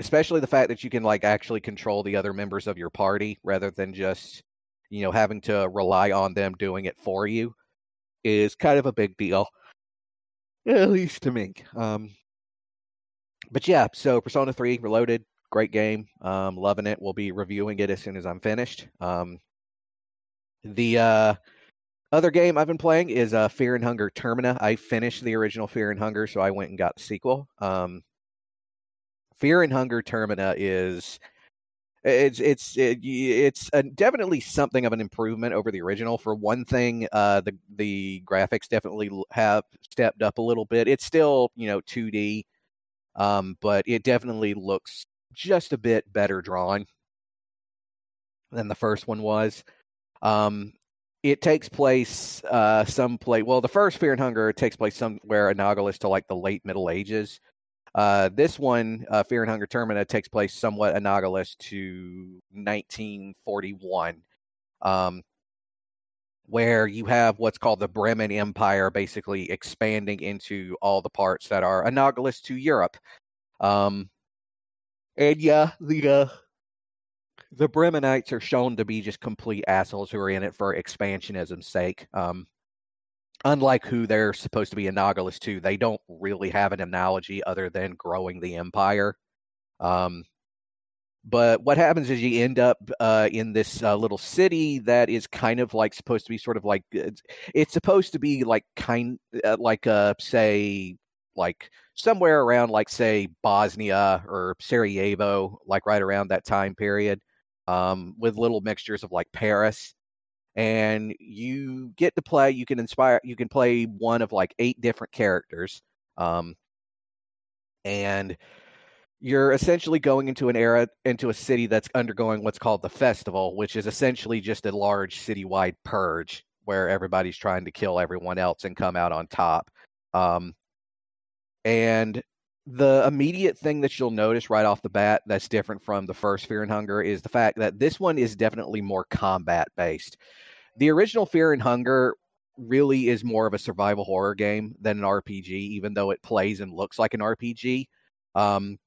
[SPEAKER 2] especially the fact that you can like actually control the other members of your party rather than just you know having to rely on them doing it for you is kind of a big deal at least to me um but yeah so persona 3 reloaded great game um loving it we'll be reviewing it as soon as i'm finished um the uh other game I've been playing is uh, Fear and Hunger Termina. I finished the original Fear and Hunger, so I went and got the sequel. Um, Fear and Hunger Termina is it's it's it, it's a, definitely something of an improvement over the original. For one thing, uh, the the graphics definitely have stepped up a little bit. It's still you know 2D, um, but it definitely looks just a bit better drawn. than the first one was. Um, it takes place uh, some place. Well, the first Fear and Hunger takes place somewhere analogous to like the late Middle Ages. Uh, this one, uh, Fear and Hunger Termina, takes place somewhat analogous to 1941, um, where you have what's called the Bremen Empire basically expanding into all the parts that are analogous to Europe. Um, and yeah, the uh, the Bremenites are shown to be just complete assholes who are in it for expansionism's sake. Um, unlike who they're supposed to be analogous to, they don't really have an analogy other than growing the empire. Um, but what happens is you end up uh, in this uh, little city that is kind of like supposed to be sort of like it's, it's supposed to be like kind uh, like uh say like somewhere around like say Bosnia or Sarajevo, like right around that time period, um, with little mixtures of like Paris. And you get to play. You can inspire. You can play one of like eight different characters, um, and you're essentially going into an era into a city that's undergoing what's called the festival, which is essentially just a large citywide purge where everybody's trying to kill everyone else and come out on top. Um, and the immediate thing that you'll notice right off the bat that's different from the first Fear and Hunger is the fact that this one is definitely more combat based. The original Fear and Hunger really is more of a survival horror game than an RPG, even though it plays and looks like an RPG. Um,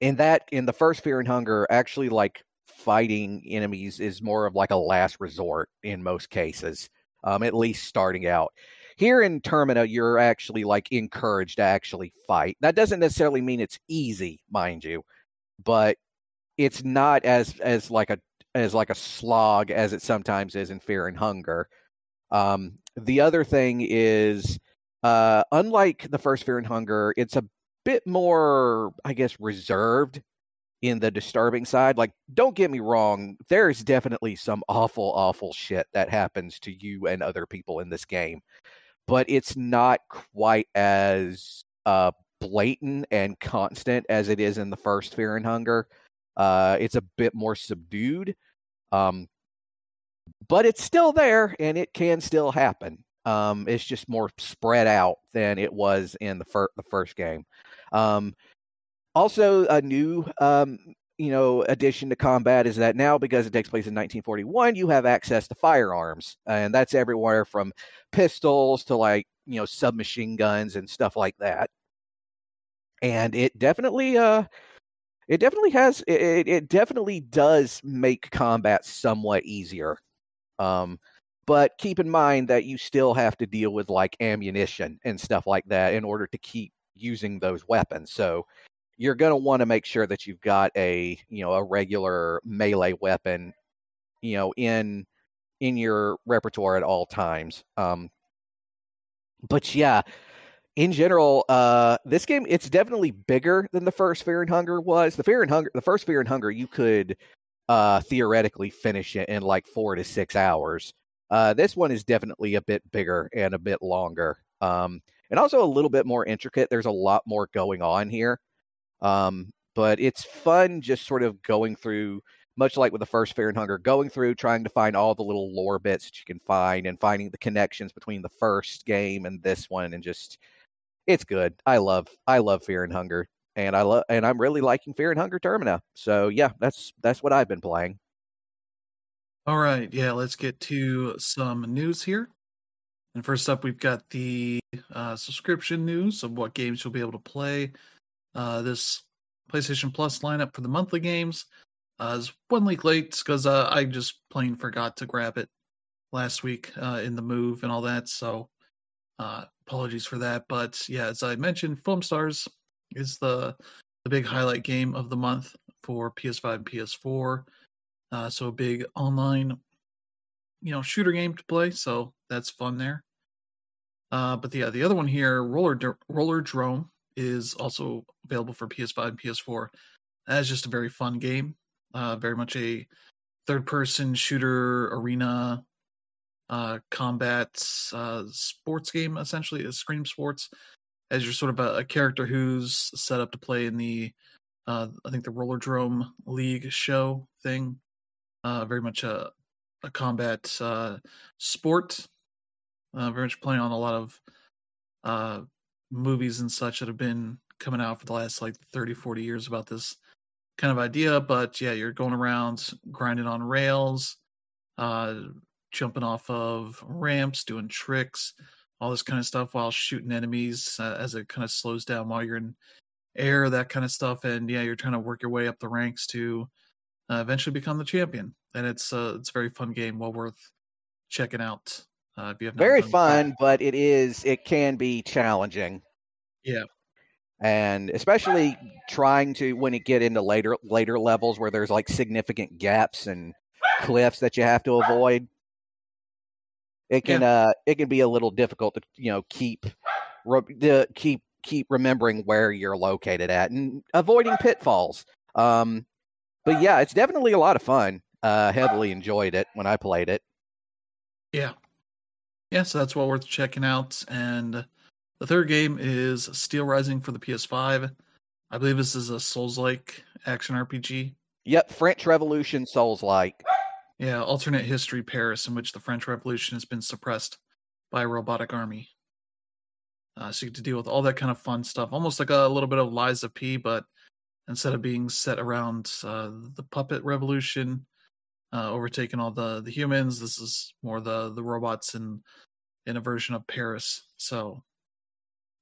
[SPEAKER 2] in that, in the first Fear and Hunger, actually like fighting enemies is more of like a last resort in most cases, um, at least starting out. Here in Termina, you're actually like encouraged to actually fight. That doesn't necessarily mean it's easy, mind you, but it's not as as like a as like a slog as it sometimes is in Fear and Hunger. Um, the other thing is, uh, unlike the first Fear and Hunger, it's a bit more, I guess, reserved in the disturbing side. Like, don't get me wrong, there's definitely some awful, awful shit that happens to you and other people in this game but it's not quite as uh, blatant and constant as it is in the first Fear and Hunger. Uh, it's a bit more subdued, um, but it's still there and it can still happen. Um, it's just more spread out than it was in the, fir- the first game. Um, also, a new um, you know addition to combat is that now because it takes place in 1941 you have access to firearms and that's everywhere from pistols to like you know submachine guns and stuff like that and it definitely uh it definitely has it, it definitely does make combat somewhat easier um but keep in mind that you still have to deal with like ammunition and stuff like that in order to keep using those weapons so you're going to want to make sure that you've got a you know a regular melee weapon you know in in your repertoire at all times um but yeah in general uh this game it's definitely bigger than the first fear and hunger was. The fear and hunger the first fear and hunger you could uh theoretically finish it in like four to six hours. Uh this one is definitely a bit bigger and a bit longer. Um and also a little bit more intricate. There's a lot more going on here. Um, but it's fun just sort of going through, much like with the first Fear and Hunger, going through trying to find all the little lore bits that you can find and finding the connections between the first game and this one, and just it's good. I love I love Fear and Hunger, and I love and I'm really liking Fear and Hunger Termina. So yeah, that's that's what I've been playing.
[SPEAKER 1] All right, yeah, let's get to some news here. And first up, we've got the uh, subscription news of what games you'll be able to play uh, this PlayStation Plus lineup for the monthly games uh, is one week late because uh, I just plain forgot to grab it last week uh, in the move and all that. So uh, apologies for that. But yeah, as I mentioned, Foamstars is the the big highlight game of the month for PS5 and PS4. Uh, so a big online, you know, shooter game to play. So that's fun there. Uh, but yeah, the other one here, Roller Rollerdrome, is also available for PS5 and PS4. That is just a very fun game. Uh, very much a third person shooter arena uh, combat uh, sports game, essentially, a Scream Sports. As you're sort of a, a, character who's set up to play in the, uh, I think the Rollerdrome League show thing. uh, very much a, a combat uh, sport. Uh, very much playing on a lot of uh, movies and such that have been coming out for the last like 30, 40 years about this kind of idea. But yeah, you're going around grinding on rails, uh, jumping off of ramps, doing tricks, all this kind of stuff while shooting enemies uh, as it kind of slows down while you're in air, that kind of stuff. And yeah, you're trying to work your way up the ranks to uh, eventually become the champion. And it's uh, it's a very fun game, well worth checking out. Uh, if you have
[SPEAKER 2] Very fun, but it is it can be challenging.
[SPEAKER 1] Yeah.
[SPEAKER 2] and especially trying to when you get into later later levels where there's like significant gaps and cliffs that you have to avoid it can uh it can be a little difficult to you know keep re- keep keep remembering where you're located at and avoiding pitfalls um but yeah it's definitely a lot of fun uh heavily enjoyed it when i played it
[SPEAKER 1] Yeah. Yeah, so that's well worth checking out. And the third game is Steel Rising for the PS5. I believe this is a Souls like action RPG.
[SPEAKER 2] yep french revolution souls like
[SPEAKER 1] Yeah, alternate history Paris, in which the French Revolution has been suppressed by a robotic army. Uh, so you get to deal with all that kind of fun stuff, almost like a little bit of Lies of P, but instead of being set around uh, the puppet revolution, uh, overtaking all the the humans, this is more the the robots in in a version of Paris. So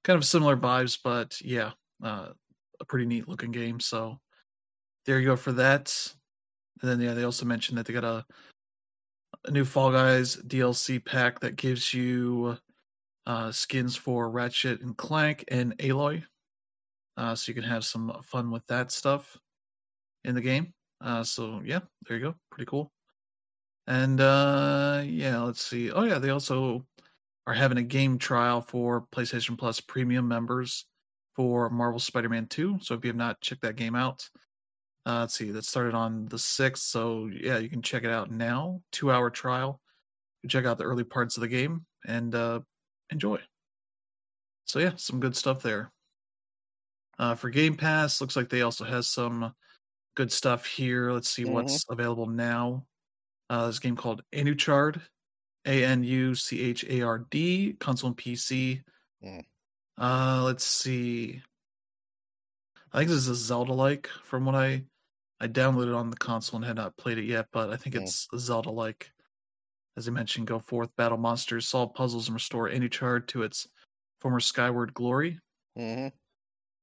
[SPEAKER 1] kind of similar vibes, but yeah, uh, a pretty neat looking game. So there you go for that. And then yeah, they also mentioned that they got a a new Fall Guys DLC pack that gives you uh, skins for Ratchet and Clank and Aloy, uh, so you can have some fun with that stuff in the game. Uh, so yeah, there you go, pretty cool. And uh, yeah, let's see. Oh yeah, they also are having a game trial for PlayStation Plus Premium members for Marvel Spider-Man 2. So if you have not checked that game out, uh, let's see, that started on the 6th. So yeah, you can check it out now. Two hour trial. Check out the early parts of the game and uh, enjoy. So yeah, some good stuff there. Uh, for Game Pass, looks like they also has some good stuff here. Let's see what's available now. Uh, a game called Anuchard, A N U C H A R D, console and PC.
[SPEAKER 2] Mm.
[SPEAKER 1] Uh, let's see. I think this is a Zelda like from what I I downloaded on the console and had not played it yet, but I think
[SPEAKER 2] Mm.
[SPEAKER 1] it's Zelda like. As I mentioned, go forth, battle monsters, solve puzzles, and restore any Anuchard to its former skyward glory.
[SPEAKER 2] hmm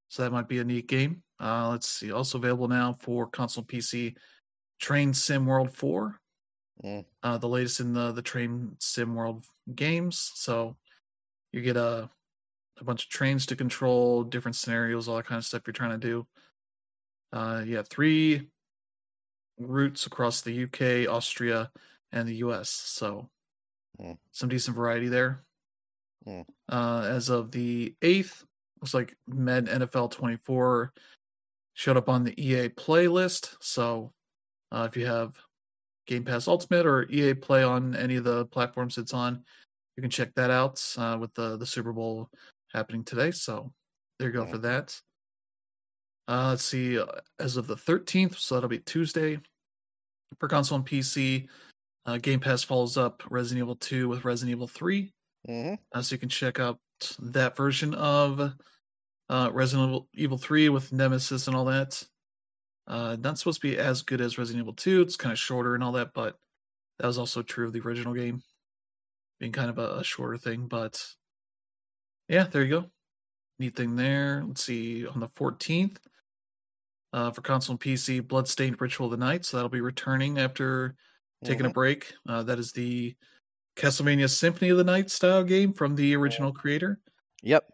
[SPEAKER 1] So that might be a neat game. Uh, let's see. Also available now for console PC, Train Sim World 4.
[SPEAKER 2] Mm.
[SPEAKER 1] Uh, the latest in the, the Train Sim World games. So you get a, a bunch of trains to control, different scenarios, all that kind of stuff you're trying to do. Uh, yeah, three routes across the UK, Austria, and the US. So
[SPEAKER 2] Mm.
[SPEAKER 1] some decent variety there.
[SPEAKER 2] Mm.
[SPEAKER 1] Uh, as of the 8th, looks like Madden NFL 24 showed up on the EA playlist. So uh, if you have Game Pass Ultimate or EA Play on any of the platforms it's on, you can check that out uh, with the, the Super Bowl happening today. So there you go
[SPEAKER 2] Mm.
[SPEAKER 1] for that. Uh, let's see, uh, as of the 13th, so that'll be Tuesday for console and PC. Uh, Game Pass follows up Resident Evil 2 with Resident Evil 3.
[SPEAKER 2] hmm
[SPEAKER 1] Uh, so you can check out that version of uh, Resident Evil, Evil 3 with Nemesis and all that. Uh, not supposed to be as good as Resident Evil 2. It's kind of shorter and all that, but that was also true of the original game, being kind of a, a shorter thing. But yeah, there you go. Neat thing there. Let's see, on the 14th, uh, for console and PC, Bloodstained Ritual of the Night. So that'll be returning after taking a break. Uh, that is the Castlevania Symphony of the Night style game from the original creator.
[SPEAKER 2] Yep.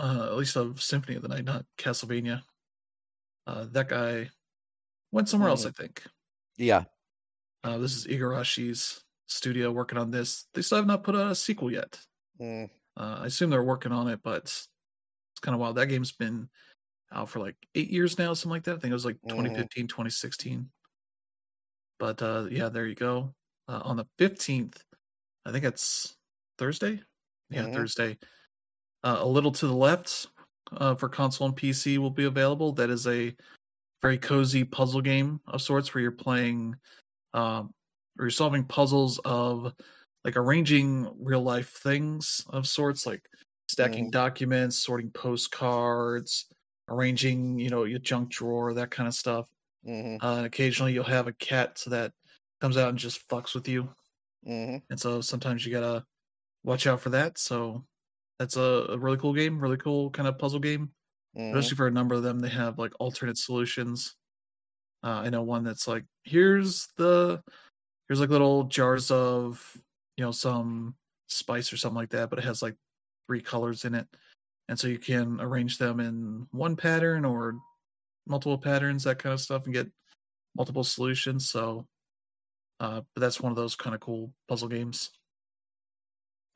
[SPEAKER 1] Uh, at least of Symphony of the Night, not Castlevania. Uh, that guy went somewhere else, I think.
[SPEAKER 2] Yeah.
[SPEAKER 1] Uh, this is Igarashi's studio working on this. They still have not put out a sequel yet.
[SPEAKER 2] Mm.
[SPEAKER 1] Uh, I assume they're working on it, but it's kind of wild. That game's been out for like eight years now, something like that. I think it was like
[SPEAKER 2] Mhm.
[SPEAKER 1] 2015, 2016. But uh, yeah, there you go. Uh, on the 15th, I think it's Thursday. Yeah,
[SPEAKER 2] Mhm.
[SPEAKER 1] Thursday. Uh, a little to the left uh, for console and PC will be available. That is a very cozy puzzle game of sorts where you're playing um, where you're solving puzzles of like arranging real life things of sorts, like stacking
[SPEAKER 2] Mhm.
[SPEAKER 1] documents, sorting postcards, arranging, you know, your junk drawer, that kind of stuff.
[SPEAKER 2] hmm
[SPEAKER 1] Uh, and occasionally you'll have a cat so that comes out and just fucks with you.
[SPEAKER 2] hmm
[SPEAKER 1] And so sometimes you gotta watch out for that. So that's a, a really cool game, really cool kind of puzzle game.
[SPEAKER 2] hmm
[SPEAKER 1] Especially for a number of them, they have like alternate solutions. Uh, I know one that's like, here's the here's like little jars of you know some spice or something like that, but it has like three colors in it, and so you can arrange them in one pattern or multiple patterns, that kind of stuff, and get multiple solutions. So, uh, but that's one of those kind of cool puzzle games.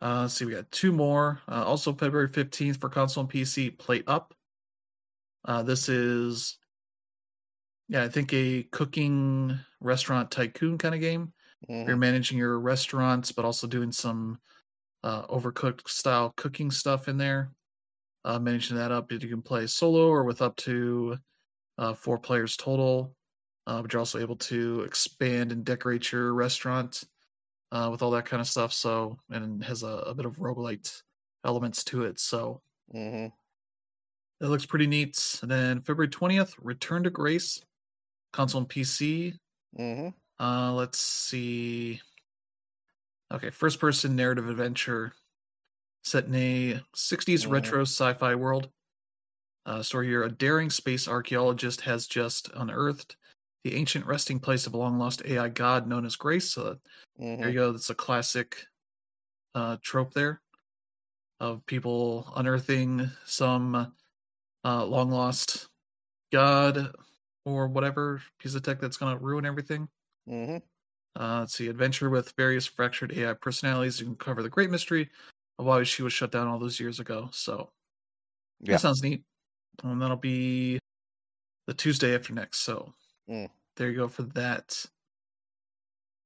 [SPEAKER 1] Uh, let's see, we got two more. Uh, also, February 15th for console and PC, Plate Up. Uh, this is, yeah, I think a cooking restaurant tycoon kind of game.
[SPEAKER 2] hmm
[SPEAKER 1] You're managing your restaurants, but also doing some uh, overcooked style cooking stuff in there. Uh, managing that up, you can play solo or with up to uh, four players total. Uh, but you're also able to expand and decorate your restaurant uh, with all that kind of stuff. So, and it has a, a bit of roguelite elements to it. So,
[SPEAKER 2] hmm
[SPEAKER 1] That looks pretty neat. And then February 20th, Return to Grace, console and PC.
[SPEAKER 2] hmm
[SPEAKER 1] Uh, let's see. Okay, first person narrative adventure set in a 60s
[SPEAKER 2] Mhm.
[SPEAKER 1] retro sci fi world. Uh, story here a daring space archaeologist has just unearthed the ancient resting place of a long lost AI god known as Grace. So there
[SPEAKER 2] hmm
[SPEAKER 1] you go. That's a classic uh, trope there of people unearthing some uh, long lost god or whatever piece of tech that's going to ruin everything.
[SPEAKER 2] hmm
[SPEAKER 1] Uh, let's see, adventure with various fractured AI personalities. You can cover the great mystery why she was shut down all those years ago. So
[SPEAKER 2] Yeah.
[SPEAKER 1] that sounds neat. And that'll be the Tuesday after next. So
[SPEAKER 2] Mm.
[SPEAKER 1] there you go for that.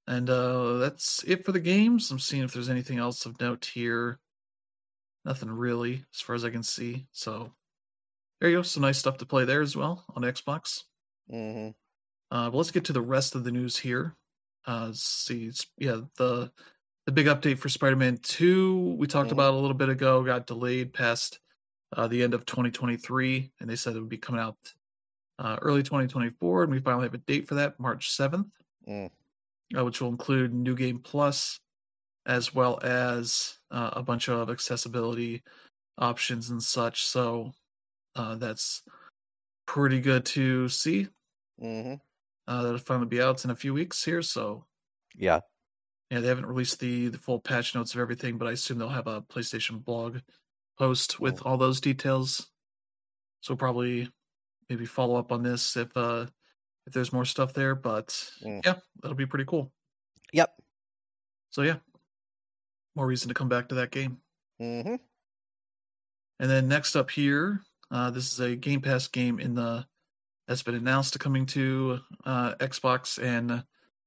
[SPEAKER 1] And uh, that's it for the games. I'm seeing if there's anything else of note here. Nothing really, as far as I can see. So there you go. Some nice stuff to play there as well on Xbox.
[SPEAKER 2] hmm
[SPEAKER 1] Uh, but let's get to the rest of the news here. Uh, see, it's, yeah, the the big update for Spider-Man Two we talked
[SPEAKER 2] Mhm.
[SPEAKER 1] about a little bit ago got delayed past uh, the end of 2023, and they said it would be coming out uh, early 2024, and we finally have a date for that, March 7th,
[SPEAKER 2] Mm.
[SPEAKER 1] uh, which will include New Game Plus, as well as uh, a bunch of accessibility options and such. So uh, that's pretty good to see.
[SPEAKER 2] hmm
[SPEAKER 1] Uh, that'll finally be out in a few weeks here. So
[SPEAKER 2] Yeah.
[SPEAKER 1] Yeah, they haven't released the the full patch notes of everything, but I assume they'll have a PlayStation blog post with all those details. So probably maybe follow up on this if uh if there's more stuff there. But
[SPEAKER 2] Mm.
[SPEAKER 1] yeah, that'll be pretty cool.
[SPEAKER 2] Yep.
[SPEAKER 1] So yeah, more reason to come back to that game.
[SPEAKER 2] hmm
[SPEAKER 1] And then next up here, uh, this is a Game Pass game in the that's been announced to coming to uh, Xbox and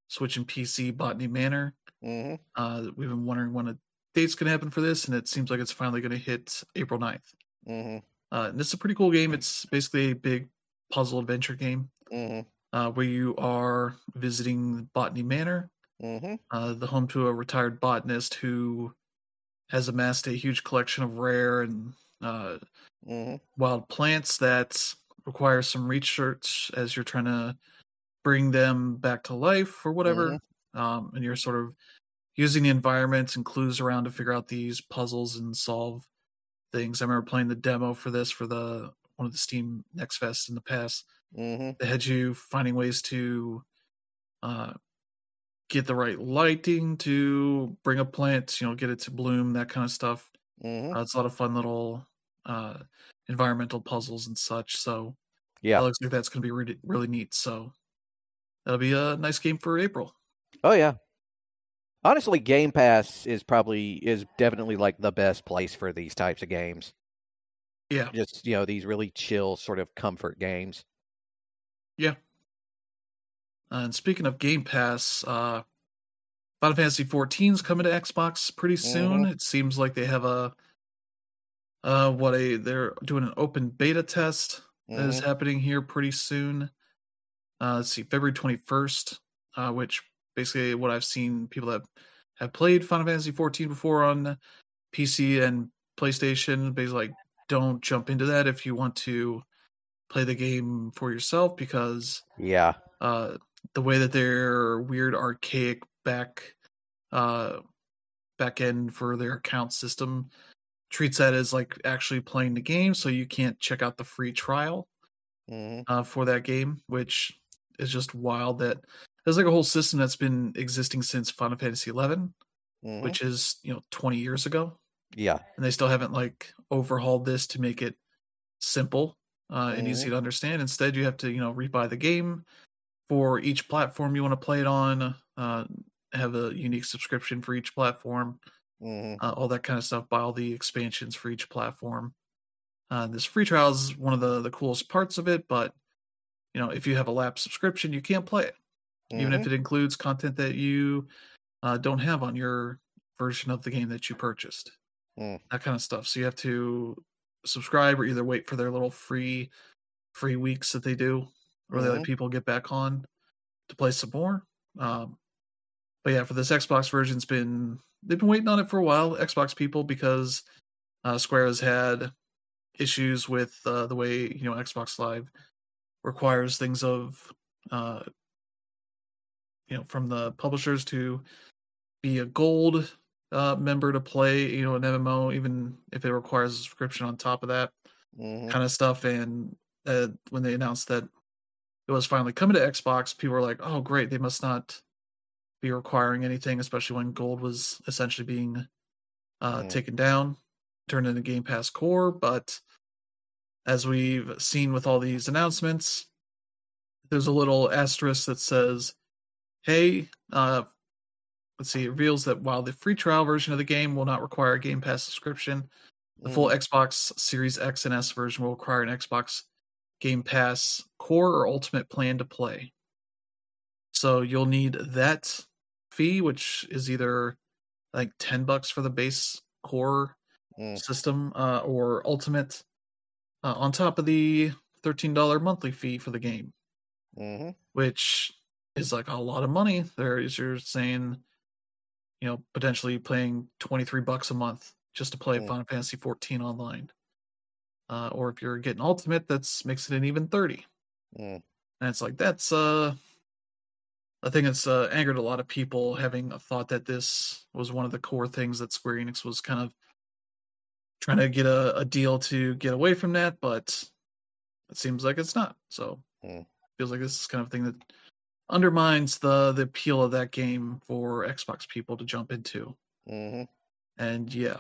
[SPEAKER 1] Switch and PC. Botany Manor.
[SPEAKER 2] Hmm
[SPEAKER 1] Uh, we've been wondering when a date's going to happen for this, and it seems like it's finally going to hit April 9th.
[SPEAKER 2] hmm
[SPEAKER 1] Uh, and this is a pretty cool game. It's basically a big puzzle adventure game.
[SPEAKER 2] Hmm
[SPEAKER 1] uh, where you are visiting Botany Manor,
[SPEAKER 2] hmm
[SPEAKER 1] uh, the home to a retired botanist who has amassed a huge collection of rare and uh,
[SPEAKER 2] hmm
[SPEAKER 1] wild plants that require some research as you're trying to bring them back to life or whatever. Um, and you're sort of using the environment and clues around to figure out these puzzles and solve things. I remember playing the demo for this for the one of the Steam Next Fest in the past.
[SPEAKER 2] hmm
[SPEAKER 1] They had you finding ways to uh, get the right lighting to bring a plant, you know, get it to bloom, that kind of stuff.
[SPEAKER 2] hmm
[SPEAKER 1] Uh, it's a lot of fun little uh, environmental puzzles and such. So
[SPEAKER 2] Yeah.
[SPEAKER 1] it looks like that's going to be really, really neat. So that'll be a nice game for April.
[SPEAKER 2] Oh yeah. Honestly, Game Pass is probably is definitely like the best place for these types of games.
[SPEAKER 1] Yeah.
[SPEAKER 2] Just you know these really chill sort of comfort games.
[SPEAKER 1] Uh, and speaking of Game Pass, uh, Final Fantasy 14 is coming to Xbox pretty soon. It seems like they have a uh, what a they're doing an open beta test that is
[SPEAKER 2] Mhm.
[SPEAKER 1] happening here pretty soon. Uh, let's see, February 21st, uh, which basically what I've seen people that have played Final Fantasy 14 before on PC and PlayStation. Basically, like don't jump into that if you want to play the game for yourself because
[SPEAKER 2] Yeah.
[SPEAKER 1] uh, the way that their weird archaic back uh, back end for their account system treats that as like actually playing the game, so you can't check out the free trial
[SPEAKER 2] hmm
[SPEAKER 1] uh, for that game, which is just wild. That there's like a whole system that's been existing since Final Fantasy 11,
[SPEAKER 2] hmm
[SPEAKER 1] which is you know 20 years ago,
[SPEAKER 2] Yeah.
[SPEAKER 1] and they still haven't like overhauled this to make it simple uh, and
[SPEAKER 2] Mhm.
[SPEAKER 1] easy to understand. Instead, you have to you know rebuy the game for each platform you want to play it on. Uh, have a unique subscription for each platform,
[SPEAKER 2] hmm
[SPEAKER 1] uh, all that kind of stuff. Buy all the expansions for each platform. Uh, this free trial is one of the the coolest parts of it, but you know if you have a lap subscription, you can't play it, even if it includes content that you uh, don't have on your version of the game that you purchased.
[SPEAKER 2] Mm.
[SPEAKER 1] That kind of stuff. So you have to subscribe or either wait for their little free free weeks that they do, or they let
[SPEAKER 2] Mhm.
[SPEAKER 1] people get back on to play some more. Um, but yeah, for this Xbox version, it's been they've been waiting on it for a while, Xbox people, because uh, Square has had issues with uh, the way you know Xbox Live requires things of uh, you know from the publishers to be a gold uh, member to play you know an MMO, even if it requires a subscription on top of that
[SPEAKER 2] hmm
[SPEAKER 1] kind of stuff. And uh, when they announced that it was finally coming to Xbox, people were like, "Oh, great! They must not be requiring anything." Especially when Gold was essentially being uh,
[SPEAKER 2] Mm.
[SPEAKER 1] taken down, turned into Game Pass Core. But as we've seen with all these announcements, there's a little asterisk that says, "Hey." Uh, Let's see. It reveals that while the free trial version of the game will not require a Game Pass subscription, the full Xbox Series X and S version will require an Xbox Game Pass Core or Ultimate plan to play. So you'll need that fee, which is either like ten bucks for the base core
[SPEAKER 2] Mm.
[SPEAKER 1] system uh, or Ultimate, uh, on top of the thirteen dollar monthly fee for the game,
[SPEAKER 2] hmm
[SPEAKER 1] which is like a lot of money. There is you're saying, you know, potentially paying twenty three bucks a month just to play
[SPEAKER 2] Mm.
[SPEAKER 1] Final Fantasy fourteen online. Uh, or if you're getting Ultimate, that's makes it an even thirty.
[SPEAKER 2] Mm.
[SPEAKER 1] And it's like that's uh I think it's uh, angered a lot of people having a thought that this was one of the core things that Square Enix was kind of trying to get a, a deal to get away from that, but it seems like it's not. So
[SPEAKER 2] Hmm.
[SPEAKER 1] feels like this is kind of thing that undermines the the appeal of that game for Xbox people to jump into.
[SPEAKER 2] hmm
[SPEAKER 1] And yeah,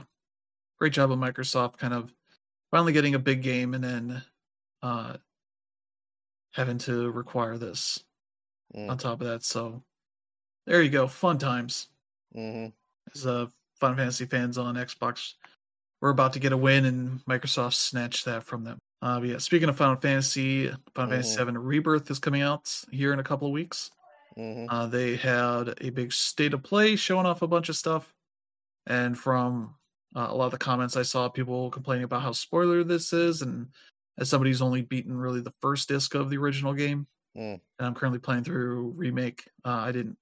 [SPEAKER 1] great job of Microsoft kind of finally getting a big game and then uh having to require this
[SPEAKER 2] Mm.
[SPEAKER 1] on top of that. So there you go, fun times.
[SPEAKER 2] hmm
[SPEAKER 1] As uh, Final Fantasy fans on Xbox, we're about to get a win, and Microsoft snatched that from them. Uh, but yeah, speaking of Final Fantasy, Final Fantasy
[SPEAKER 2] Mhm.
[SPEAKER 1] VII Rebirth is coming out here in a couple of weeks.
[SPEAKER 2] hmm
[SPEAKER 1] Uh, they had a big state of play showing off a bunch of stuff, and from uh, a lot of the comments I saw, people complaining about how spoiler this is, and as somebody who's only beaten really the first disc of the original game,
[SPEAKER 2] Mm.
[SPEAKER 1] and I'm currently playing through remake, uh, I didn't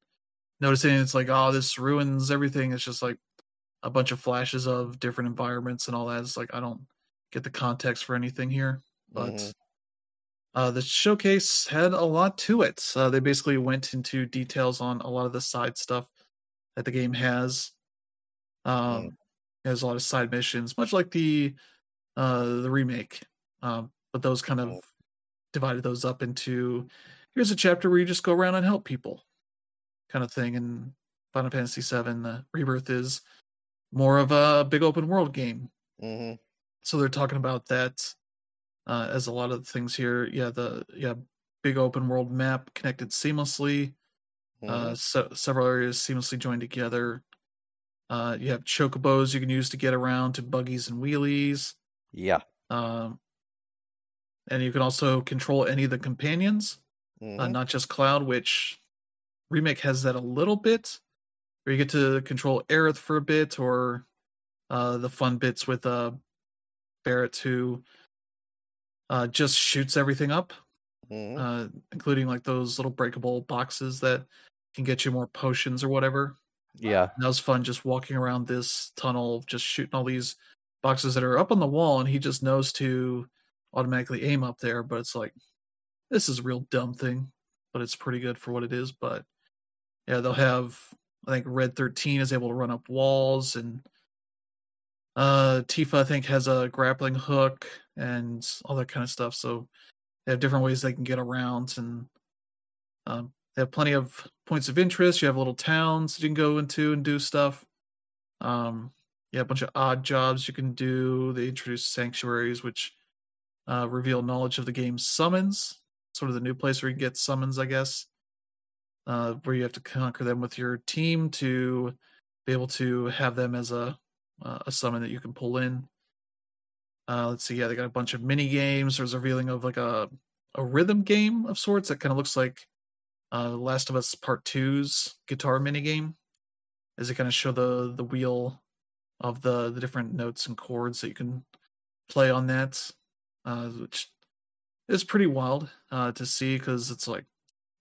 [SPEAKER 1] notice anything. It's like, oh, this ruins everything. It's just like a bunch of flashes of different environments and all that. It's like I don't get the context for anything here, but.
[SPEAKER 2] Mhm.
[SPEAKER 1] Uh, the showcase had a lot to it. Uh, they basically went into details on a lot of the side stuff that the game has. Um, It has a lot of side missions, much like the uh, the remake. Um, but those kind of
[SPEAKER 2] Mm.
[SPEAKER 1] divided those up into here's a chapter where you just go around and help people, kind of thing. And Final Fantasy VII uh, Rebirth is more of a big open world game
[SPEAKER 2] hmm
[SPEAKER 1] so they're talking about that uh, as a lot of things here. Yeah, the yeah big open world map connected seamlessly. Uh, se- several areas seamlessly joined together. Uh, you have chocobos you can use to get around to buggies and wheelies.
[SPEAKER 2] Yeah.
[SPEAKER 1] Um, and you can also control any of the companions,
[SPEAKER 2] Mhm.
[SPEAKER 1] uh, not just Cloud, which remake has that a little bit, where you get to control Aerith for a bit, or uh, the fun bits with uh, Barret who uh, just shoots everything up,
[SPEAKER 2] Mhm.
[SPEAKER 1] uh, including like those little breakable boxes that can get you more potions or whatever.
[SPEAKER 2] Yeah.
[SPEAKER 1] And that was fun just walking around this tunnel, just shooting all these boxes that are up on the wall, and he just knows to automatically aim up there. But it's like, this is a real dumb thing, but it's pretty good for what it is. But yeah, they'll have, I think Red 13 is able to run up walls, and uh, Tifa, I think, has a grappling hook and all that kind of stuff. So they have different ways they can get around, and um, they have plenty of points of interest. You have little towns that you can go into and do stuff. Um, yeah, a bunch of odd jobs you can do. They introduce sanctuaries, which uh, reveal knowledge of the game's summons. Sort of the new place where you get summons, I guess. Uh, where you have to conquer them with your team to be able to have them as a uh, a summon that you can pull in. Uh, let's see, yeah, they got a bunch of mini games. There's a revealing of like a a rhythm game of sorts that kind of looks like uh, Last of Us Part 2's guitar mini game, as it kind of show the the wheel of the the different notes and chords that you can play on that, uh, which is pretty wild uh, to see because it's like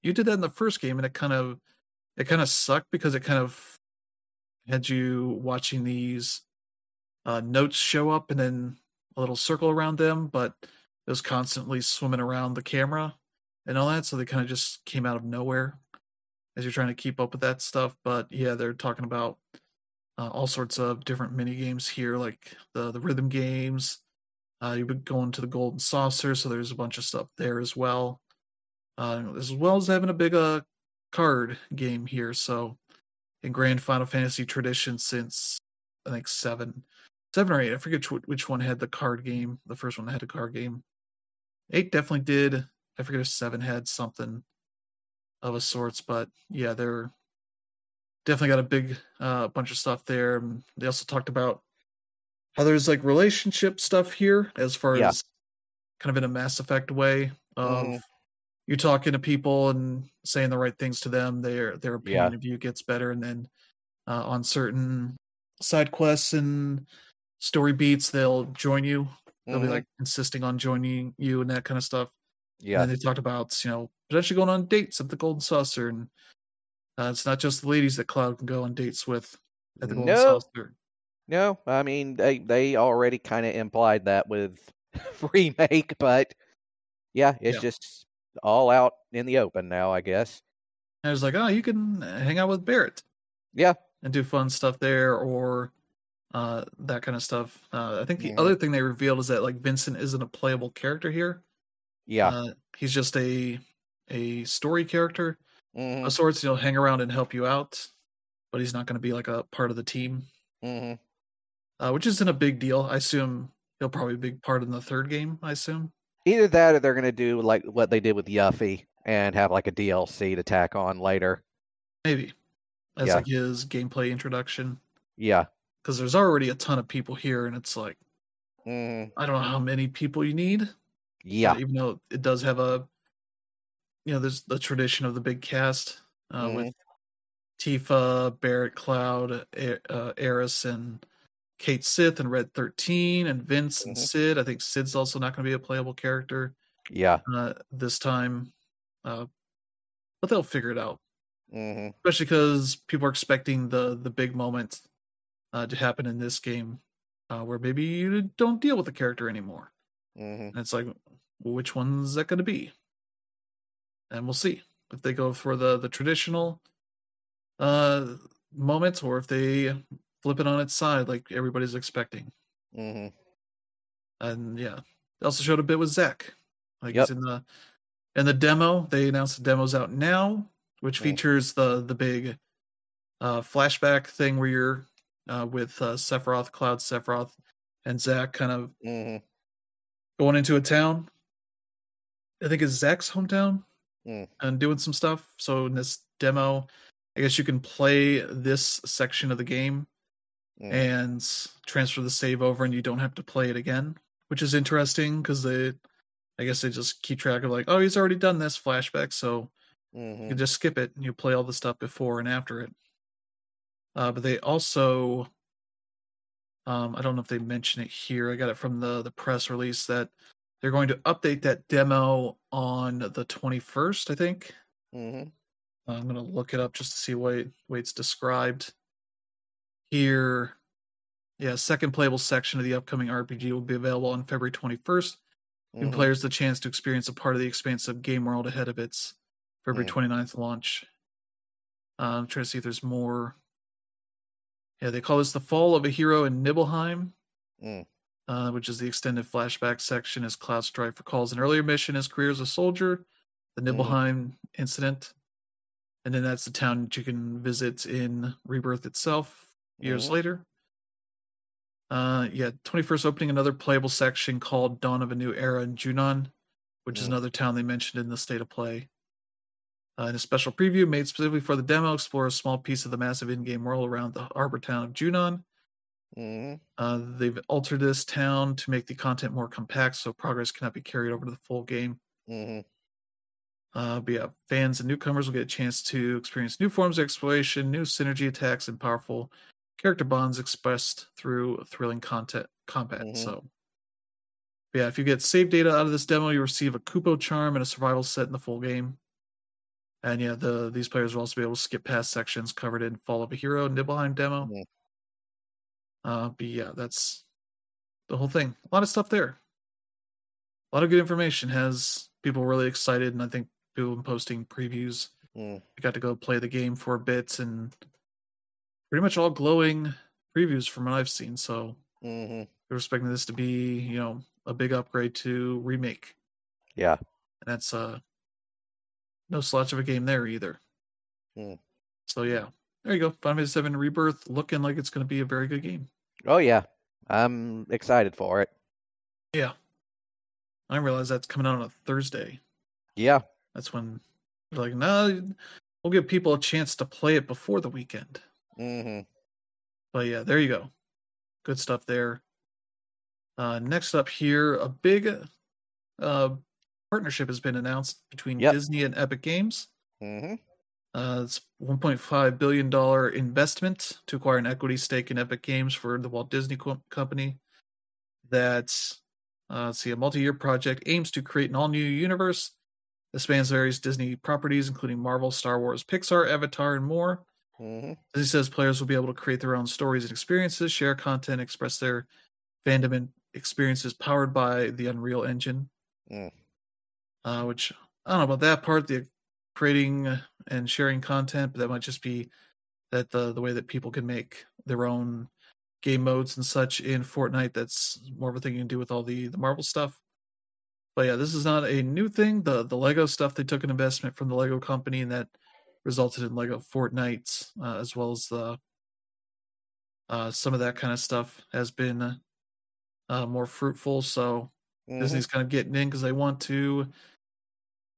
[SPEAKER 1] you did that in the first game and it kind of it kind of sucked because it kind of had you watching these uh, notes show up and then a little circle around them, but it was constantly swimming around the camera and all that. So they kind of just came out of nowhere as you're trying to keep up with that stuff. But yeah, they're talking about uh, all sorts of different mini games here, like the the rhythm games. Uh, you would go into the golden saucer, so there's a bunch of stuff there as well, uh, as well as having a big uh, card game here. So in Grand Final Fantasy tradition, since I think seven, seven or eight, I forget which, which one had the card game. The first one that had a card game. Eight definitely did. I forget if seven had something of a sorts, but yeah, they're definitely got a big uh, bunch of stuff there. They also talked about how there's like relationship stuff here, as far
[SPEAKER 2] Yeah.
[SPEAKER 1] as kind of in a Mass Effect way of
[SPEAKER 2] Mhm.
[SPEAKER 1] you talking to people and saying the right things to them. Their their opinion
[SPEAKER 2] Yeah.
[SPEAKER 1] of you gets better, and then uh, on certain side quests and story beats, they'll join you. They'll be
[SPEAKER 2] Mhm.
[SPEAKER 1] like insisting on joining you and that kind of stuff.
[SPEAKER 2] Yeah.
[SPEAKER 1] And they talked about, you know, potentially going on dates at the Golden Saucer. And uh, it's not just the ladies that Cloud can go on dates with at the Golden
[SPEAKER 2] No.
[SPEAKER 1] Saucer.
[SPEAKER 2] No, I mean they they already kind of implied that with remake, but yeah, it's
[SPEAKER 1] Yeah.
[SPEAKER 2] just all out in the open now, I guess.
[SPEAKER 1] And I was like, oh, you can hang out with Barret
[SPEAKER 2] Yeah.
[SPEAKER 1] and do fun stuff there or uh, that kind of stuff. Uh, I think the
[SPEAKER 2] Mhm.
[SPEAKER 1] other thing they revealed is that like Vincent isn't a playable character here.
[SPEAKER 2] Yeah.
[SPEAKER 1] Uh, he's just a a story character
[SPEAKER 2] mhm.
[SPEAKER 1] of sorts. He'll hang around and help you out, but he's not going to be like a part of the team.
[SPEAKER 2] Mhm.
[SPEAKER 1] uh, which isn't a big deal. I assume he'll probably be a big part in the third game. I assume.
[SPEAKER 2] Either that or they're going to do like what they did with Yuffie and have like a DLC to tack on later.
[SPEAKER 1] Maybe as
[SPEAKER 2] Yeah.
[SPEAKER 1] like his gameplay introduction,
[SPEAKER 2] Yeah.
[SPEAKER 1] Because there's already a ton of people here, and it's like
[SPEAKER 2] Mhm.
[SPEAKER 1] I don't know how many people you need.
[SPEAKER 2] Yeah.
[SPEAKER 1] even though it does have a, you know, there's the tradition of the big cast uh, with Tifa, Barret, Cloud, A- uh, Aerith, and Cait Sith, and Red Thirteen, and Vince and
[SPEAKER 2] Mhm.
[SPEAKER 1] Cid. I think Cid's also not going to be a playable character
[SPEAKER 2] Yeah.
[SPEAKER 1] uh, this time, uh, but they'll figure it out.
[SPEAKER 2] Mhm.
[SPEAKER 1] especially because people are expecting the the big moment uh, to happen in this game, uh, where maybe you don't deal with the character anymore,
[SPEAKER 2] Mhm.
[SPEAKER 1] and it's like, which one's that going to be? And we'll see if they go for the the traditional uh moment or if they flip it on its side like everybody's expecting.
[SPEAKER 2] Mhm.
[SPEAKER 1] And yeah, they also showed a bit with Zack. Like
[SPEAKER 2] Yep.
[SPEAKER 1] in the in the demo. They announced the demo's out now, which
[SPEAKER 2] Mm.
[SPEAKER 1] features the the big uh flashback thing where you're uh with uh Sephiroth, Cloud Sephiroth, and Zack kind of
[SPEAKER 2] Mhm.
[SPEAKER 1] going into a town. I think it's Zack's hometown
[SPEAKER 2] Mm.
[SPEAKER 1] and doing some stuff. So in this demo, I guess you can play this section of the game
[SPEAKER 2] Mhm.
[SPEAKER 1] and transfer the save over and you don't have to play it again which is interesting because they i guess they just keep track of like oh he's already done this flashback so you
[SPEAKER 2] Mhm.
[SPEAKER 1] can just skip it and you play all the stuff before and after it uh, but they also um, i don't know if they mention it here i got it from the the press release that they're going to update that demo on the 21st i think
[SPEAKER 2] Mhm.
[SPEAKER 1] I'm going to look it up just to see what way it's described. Here, yeah, second playable section of the upcoming RPG will be available on February 21st, giving
[SPEAKER 2] Mhm.
[SPEAKER 1] players the chance to experience a part of the expansive game world ahead of its February
[SPEAKER 2] Mm.
[SPEAKER 1] 29th launch. Uh, I'm trying to see if there's more. Yeah, they call this the Fall of a Hero in Nibelheim,
[SPEAKER 2] Mm.
[SPEAKER 1] uh, which is the extended flashback section as Cloud Strife recalls an earlier mission his career as a soldier, the
[SPEAKER 2] Mhm.
[SPEAKER 1] Nibelheim incident. And then that's the town that you can visit in Rebirth itself years
[SPEAKER 2] Mhm.
[SPEAKER 1] later. Uh, yeah, 21st opening another playable section called Dawn of a New Era in Junon, which is
[SPEAKER 2] Mm.
[SPEAKER 1] another town they mentioned in the state of play. Uh, in a special preview made specifically for the demo, explore a small piece of the massive in-game world around the harbor town of Junon.
[SPEAKER 2] Mhm.
[SPEAKER 1] Uh, they've altered this town to make the content more compact, so progress cannot be carried over to the full game.
[SPEAKER 2] Mhm.
[SPEAKER 1] Uh, but yeah, fans and newcomers will get a chance to experience new forms of exploration, new synergy attacks, and powerful character bonds expressed through thrilling content combat.
[SPEAKER 2] Mhm.
[SPEAKER 1] So, yeah, if you get save data out of this demo, you receive a Kupo charm and a survival set in the full game. And yeah, the these players will also be able to skip past sections covered in Fall of a Hero Nibelheim demo.
[SPEAKER 2] Mhm.
[SPEAKER 1] Uh, but yeah, that's the whole thing. A lot of stuff there. A lot of good information. Has people really excited, and I think people have been posting previews.
[SPEAKER 2] Mm.
[SPEAKER 1] I got to go play the game for a bit, and pretty much all glowing previews from what I've seen. So
[SPEAKER 2] Mhm.
[SPEAKER 1] we're expecting this to be, you know, a big upgrade to remake,
[SPEAKER 2] Yeah.
[SPEAKER 1] and that's uh no slouch of a game there either.
[SPEAKER 2] Mm.
[SPEAKER 1] So yeah, there you go. Final Fantasy Seven Rebirth, looking like it's going to be a very good game.
[SPEAKER 2] Oh yeah. I'm excited for it.
[SPEAKER 1] Yeah, I realize that's coming out on a Thursday.
[SPEAKER 2] Yeah.
[SPEAKER 1] That's when they're like, no, we'll give people a chance to play it before the weekend.
[SPEAKER 2] Mhm.
[SPEAKER 1] But yeah, there you go. Good stuff there. Uh, next up here, a big uh, partnership has been announced between
[SPEAKER 2] Yep.
[SPEAKER 1] Disney and Epic Games.
[SPEAKER 2] Mhm.
[SPEAKER 1] Uh, it's 1.5 billion dollar investment to acquire an equity stake in Epic Games for the Walt Disney Co- Company. That's uh, let's see, a multi-year project aims to create an all-new universe that spans various Disney properties, including Marvel, Star Wars, Pixar, Avatar, and more.
[SPEAKER 2] Mhm.
[SPEAKER 1] As he says, players will be able to create their own stories and experiences, share content, express their fandom and experiences powered by the Unreal Engine.
[SPEAKER 2] Mm.
[SPEAKER 1] Uh, which I don't know about that part, the creating and sharing content, but that might just be that the the way that people can make their own game modes and such in Fortnite. That's more of a thing you can do with all the the Marvel stuff. But yeah, this is not a new thing. The the Lego stuff they took an investment from the Lego company, and that resulted in Lego Fortnite, uh, as well as the uh, some of that kind of stuff has been uh, more fruitful. So
[SPEAKER 2] Mhm.
[SPEAKER 1] Disney's kind of getting in because they want to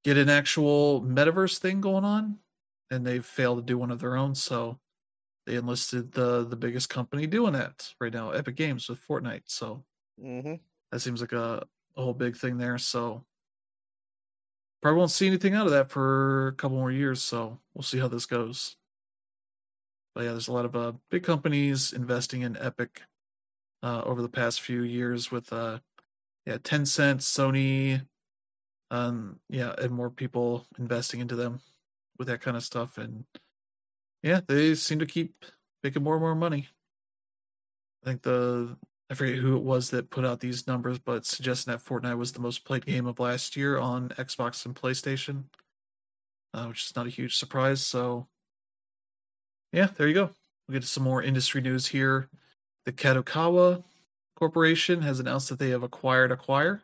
[SPEAKER 1] get an actual metaverse thing going on, and they've failed to do one of their own. So they enlisted the the biggest company doing that right now, Epic Games with Fortnite. So
[SPEAKER 2] Mhm.
[SPEAKER 1] that seems like a, a whole big thing there. So probably won't see anything out of that for a couple more years. So we'll see how this goes. But yeah, there's a lot of uh, big companies investing in Epic uh, over the past few years with uh, yeah, Tencent, Sony, um, yeah, and more people investing into them with that kind of stuff. And yeah, they seem to keep making more and more money. I think the I forget who it was that put out these numbers, but suggesting that Fortnite was the most played game of last year on Xbox and PlayStation, uh, which is not a huge surprise. So, yeah, there you go. We'll get some more industry news here. The Kadokawa Corporation has announced that they have acquired Acquire.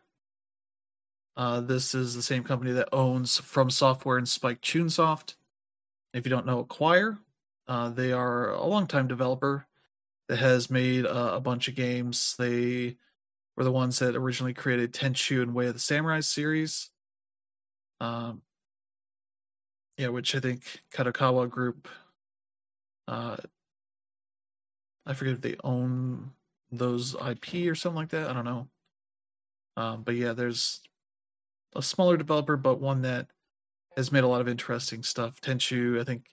[SPEAKER 1] Uh, this is the same company that owns From Software and Spike Chunsoft. If you don't know Acquire, uh, they are a longtime developer that has made uh, a bunch of games. They were the ones that originally created Tenchu and Way of the Samurai series. Um, yeah, which I think Kadokawa Group. Uh, I forget if they own those IP or something like that. I don't know. Um, but yeah, there's a smaller developer, but one that has made a lot of interesting stuff. Tenchu, I think,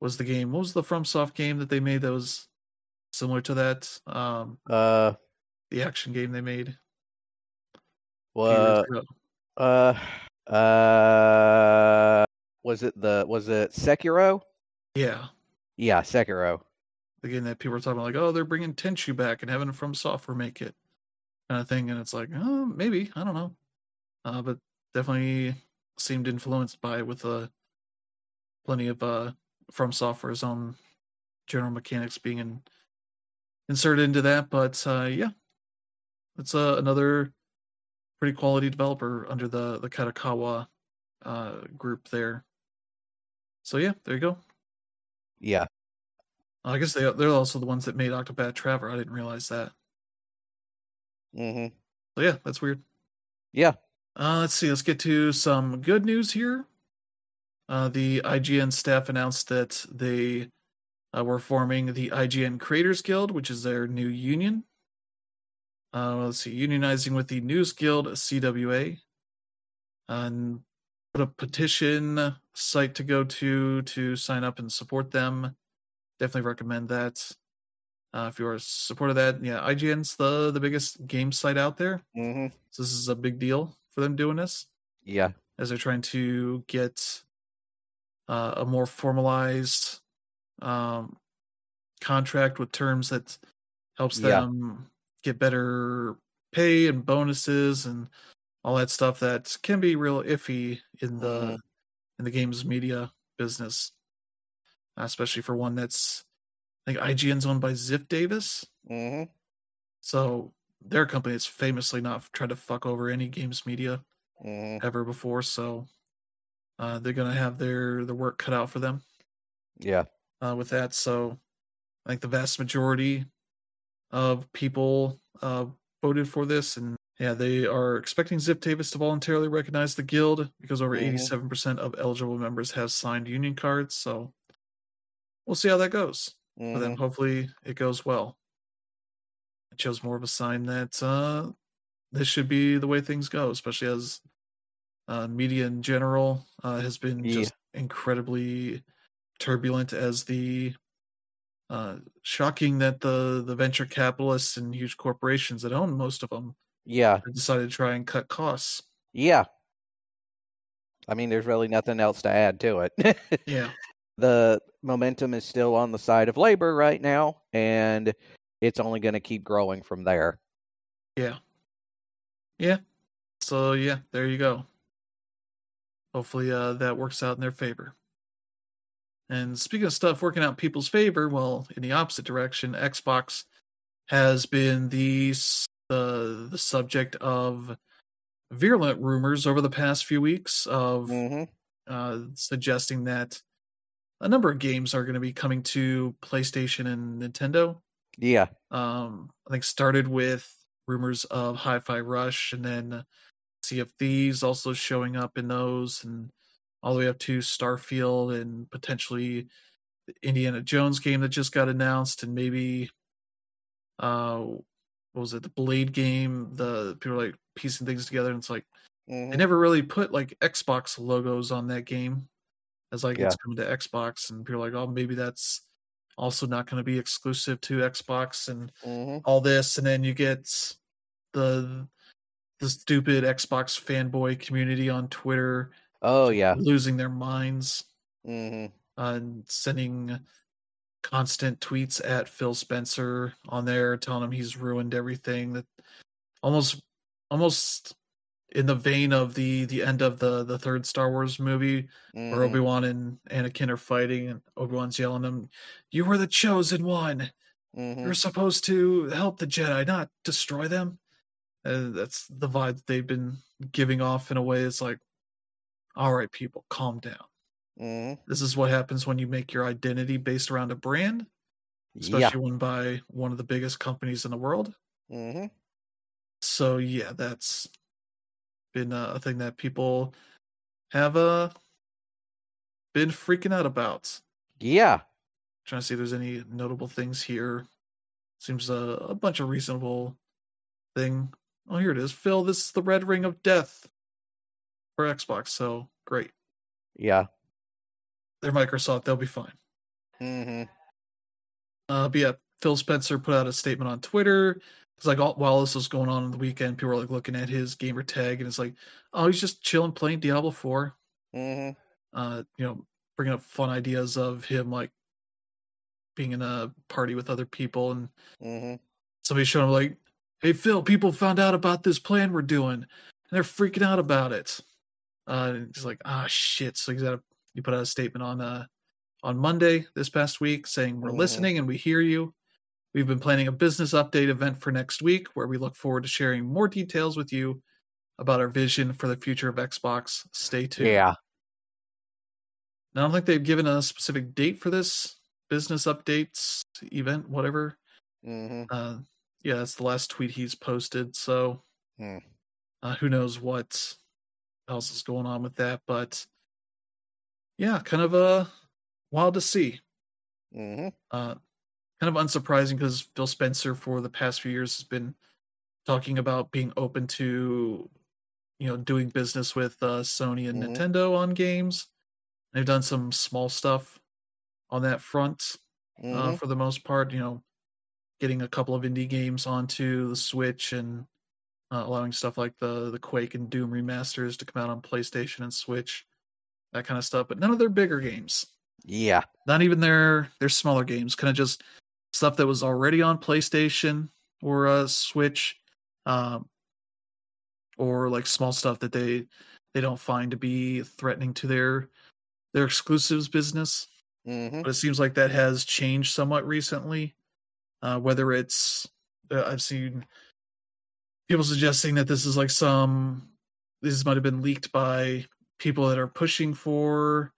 [SPEAKER 1] was the game. What was the FromSoft game that they made that was similar to that? Um,
[SPEAKER 2] Uh.
[SPEAKER 1] the action game they made.
[SPEAKER 2] Well. Uh. Uh. Was it the was it Sekiro?
[SPEAKER 1] Yeah,
[SPEAKER 2] Yeah, Sekiro.
[SPEAKER 1] again that people are talking about like, oh, they're bringing Tenchu back and having From Software make it, kind of thing, and it's like, oh, maybe I don't know, uh, but definitely seemed influenced by it with uh, plenty of uh, From Software's own general mechanics being in, inserted into that. But uh, yeah, it's uh, another pretty quality developer under the the Kadokawa uh, group there. So yeah, there you go.
[SPEAKER 2] Yeah.
[SPEAKER 1] I guess they they're also the ones that made Octopath Traveler. I didn't realize that.
[SPEAKER 2] hmm
[SPEAKER 1] So yeah, that's weird.
[SPEAKER 2] Yeah.
[SPEAKER 1] Uh, let's see. Let's get to some good news here. Uh, the IGN staff announced that they uh, were forming the IGN Creators Guild, which is their new union. Uh, let's see, unionizing with the News Guild CWA, and put a petition site to go to to sign up and support them. Definitely recommend that. Uh, if you're a supporter of that, yeah, IGN's the the biggest game site out there.
[SPEAKER 2] hmm
[SPEAKER 1] So this is a big deal for them doing this
[SPEAKER 2] Yeah.
[SPEAKER 1] as they're trying to get uh, a more formalized um, contract with terms that helps
[SPEAKER 2] Yeah.
[SPEAKER 1] them get better pay and bonuses and all that stuff that can be real iffy in the
[SPEAKER 2] Mhm.
[SPEAKER 1] in the games media business, especially for one that's I think IGN's owned by Ziff Davis.
[SPEAKER 2] hmm
[SPEAKER 1] So their company is famously not tried to fuck over any games media
[SPEAKER 2] hmm
[SPEAKER 1] ever before. So uh, they're gonna have their their work cut out for them
[SPEAKER 2] Yeah.
[SPEAKER 1] uh, with that. So I think the vast majority of people uh, voted for this, and yeah, they are expecting Ziff Davis to voluntarily recognize the guild because over
[SPEAKER 2] Mhm.
[SPEAKER 1] eighty-seven percent of eligible members have signed union cards. So we'll see how that goes. But then
[SPEAKER 2] hmm
[SPEAKER 1] hopefully it goes well. It shows more of a sign that uh, this should be the way things go, especially as uh, media in general uh, has been
[SPEAKER 2] Yeah.
[SPEAKER 1] just incredibly turbulent. As the uh, shocking that the the venture capitalists and huge corporations that own most of them
[SPEAKER 2] Yeah.
[SPEAKER 1] decided to try and cut costs.
[SPEAKER 2] Yeah. I mean, there's really nothing else to add to it.
[SPEAKER 1] Yeah,
[SPEAKER 2] the momentum is still on the side of labor right now, and it's only going to keep growing from there.
[SPEAKER 1] yeah, yeah. So yeah, there you go. Hopefully uh, that works out in their favor. And speaking of stuff working out in people's favor, well, in the opposite direction, Xbox has been the the the subject of virulent rumors over the past few weeks of
[SPEAKER 2] hmm
[SPEAKER 1] uh, suggesting that a number of games are going to be coming to PlayStation and Nintendo.
[SPEAKER 2] Yeah.
[SPEAKER 1] Um, I think started with rumors of Hi-Fi Rush, and then Sea of Thieves also showing up in those, and all the way up to Starfield and potentially the Indiana Jones game that just got announced, and maybe uh, what was it, the Blade game? The people like piecing things together, and it's like
[SPEAKER 2] hmm
[SPEAKER 1] they never really put like Xbox logos on that game as like
[SPEAKER 2] Yeah.
[SPEAKER 1] it's coming to Xbox, and people are like, oh, maybe that's also not going to be exclusive to Xbox and
[SPEAKER 2] hmm
[SPEAKER 1] all this, and then you get the the stupid Xbox fanboy community on Twitter
[SPEAKER 2] Oh yeah.
[SPEAKER 1] losing their minds
[SPEAKER 2] hmm
[SPEAKER 1] and sending constant tweets at Phil Spencer on there, telling him he's ruined everything. That almost almost in the vein of the the end of the the third Star Wars movie where
[SPEAKER 2] hmm
[SPEAKER 1] Obi Wan and Anakin are fighting, and Obi Wan's yelling at him, "You were the chosen one.
[SPEAKER 2] hmm
[SPEAKER 1] You're supposed to help the Jedi, not destroy them." Uh, that's the vibe that they've been giving off in a way. It's like, all right, people, calm down.
[SPEAKER 2] hmm
[SPEAKER 1] This is what happens when you make your identity based around a brand, especially
[SPEAKER 2] Yeah.
[SPEAKER 1] one by one of the biggest companies in the world.
[SPEAKER 2] hmm
[SPEAKER 1] So yeah, that's been a, a thing that people have uh been freaking out about.
[SPEAKER 2] Yeah.
[SPEAKER 1] trying to see if there's any notable things here. Seems a, a bunch of reasonable thing. Oh, here it is. Phil, this is the red ring of death for Xbox. So great.
[SPEAKER 2] Yeah.
[SPEAKER 1] They're Microsoft. They'll be fine.
[SPEAKER 2] hmm
[SPEAKER 1] Uh, but yeah, Phil Spencer put out a statement on Twitter. It's like all, while this was going on on the weekend, people were like looking at his gamer tag, and it's like, oh, he's just chilling playing Diablo Four.
[SPEAKER 2] hmm
[SPEAKER 1] uh, you know, bringing up fun ideas of him like being in a party with other people and
[SPEAKER 2] hmm
[SPEAKER 1] somebody showing him like, "Hey Phil, people found out about this plan we're doing, and they're freaking out about it." Uh, and he's like, "Ah, shit!" So he's got he put out a statement on uh on Monday this past week saying we're
[SPEAKER 2] Mhm.
[SPEAKER 1] listening and we hear you. We've been planning a business update event for next week where we look forward to sharing more details with you about our vision for the future of Xbox. Stay tuned.
[SPEAKER 2] Yeah.
[SPEAKER 1] Now, I don't think they've given a specific date for this business updates event, whatever.
[SPEAKER 2] hmm
[SPEAKER 1] Uh, yeah, that's the last tweet he's posted. So
[SPEAKER 2] Hmm.
[SPEAKER 1] uh, who knows what else is going on with that? But yeah, kind of uh, wild to see.
[SPEAKER 2] hmm
[SPEAKER 1] Uh, kind of unsurprising because Phil Spencer for the past few years has been talking about being open to, you know, doing business with uh, Sony and
[SPEAKER 2] Mhm.
[SPEAKER 1] Nintendo on games. They've done some small stuff on that front
[SPEAKER 2] hmm
[SPEAKER 1] uh, for the most part. You know, getting a couple of indie games onto the Switch and uh, allowing stuff like the the Quake and Doom remasters to come out on PlayStation and Switch, that kind of stuff. But none of their bigger games
[SPEAKER 2] Yeah.
[SPEAKER 1] not even their their smaller games kind of just stuff that was already on playstation or uh switch um or like small stuff that they they don't find to be threatening to their their exclusives business.
[SPEAKER 2] Hmm
[SPEAKER 1] but it seems like that has changed somewhat recently uh whether it's uh, i've seen people suggesting that this is like some this might have been leaked by people that are pushing for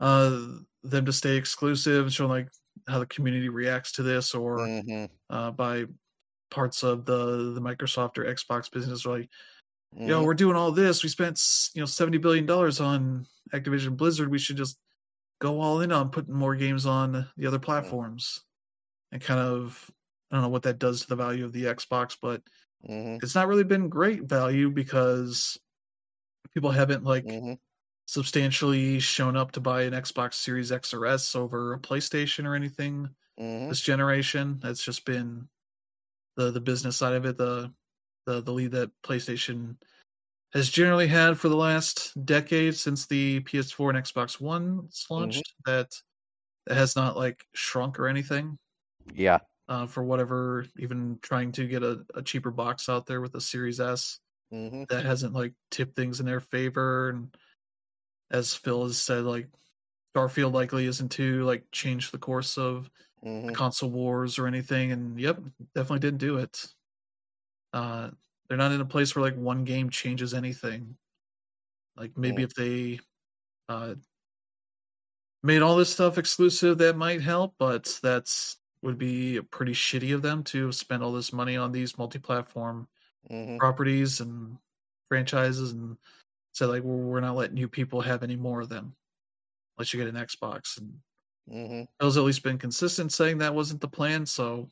[SPEAKER 1] uh them to stay exclusive showing like how the community reacts to this or
[SPEAKER 2] hmm
[SPEAKER 1] uh by parts of the the microsoft or xbox business are like
[SPEAKER 2] hmm
[SPEAKER 1] yo we're doing all this. We spent you know 70 billion dollars on activision blizzard. We should just go all in on putting more games on the other platforms and kind of i don't know what that does to the value of the xbox but
[SPEAKER 2] hmm
[SPEAKER 1] it's not really been great value because people haven't like
[SPEAKER 2] hmm
[SPEAKER 1] substantially shown up to buy an xbox series x or s over a playstation or anything
[SPEAKER 2] hmm
[SPEAKER 1] this generation. That's just been the the business side of it the the the lead that PlayStation has generally had for the last decade since the PS4 and Xbox One launched that that has not like shrunk or anything.
[SPEAKER 2] Yeah.
[SPEAKER 1] uh, for whatever even trying to get a, a cheaper box out there with a Series S
[SPEAKER 2] hmm
[SPEAKER 1] that hasn't like tipped things in their favor and as Phil has said like Starfield likely isn't to like change the course of
[SPEAKER 2] hmm
[SPEAKER 1] the console wars or anything and yep definitely didn't do it. Uh they're not in a place where like one game changes anything. Like maybe
[SPEAKER 2] Mm.
[SPEAKER 1] if they uh made all this stuff exclusive that might help but that's would be pretty shitty of them to spend all this money on these multi-platform
[SPEAKER 2] hmm
[SPEAKER 1] properties and franchises and say like well, we're not letting you people have any more of them. Unless you get an xbox and
[SPEAKER 2] hmm
[SPEAKER 1] Phil's at least been consistent saying that wasn't the plan, so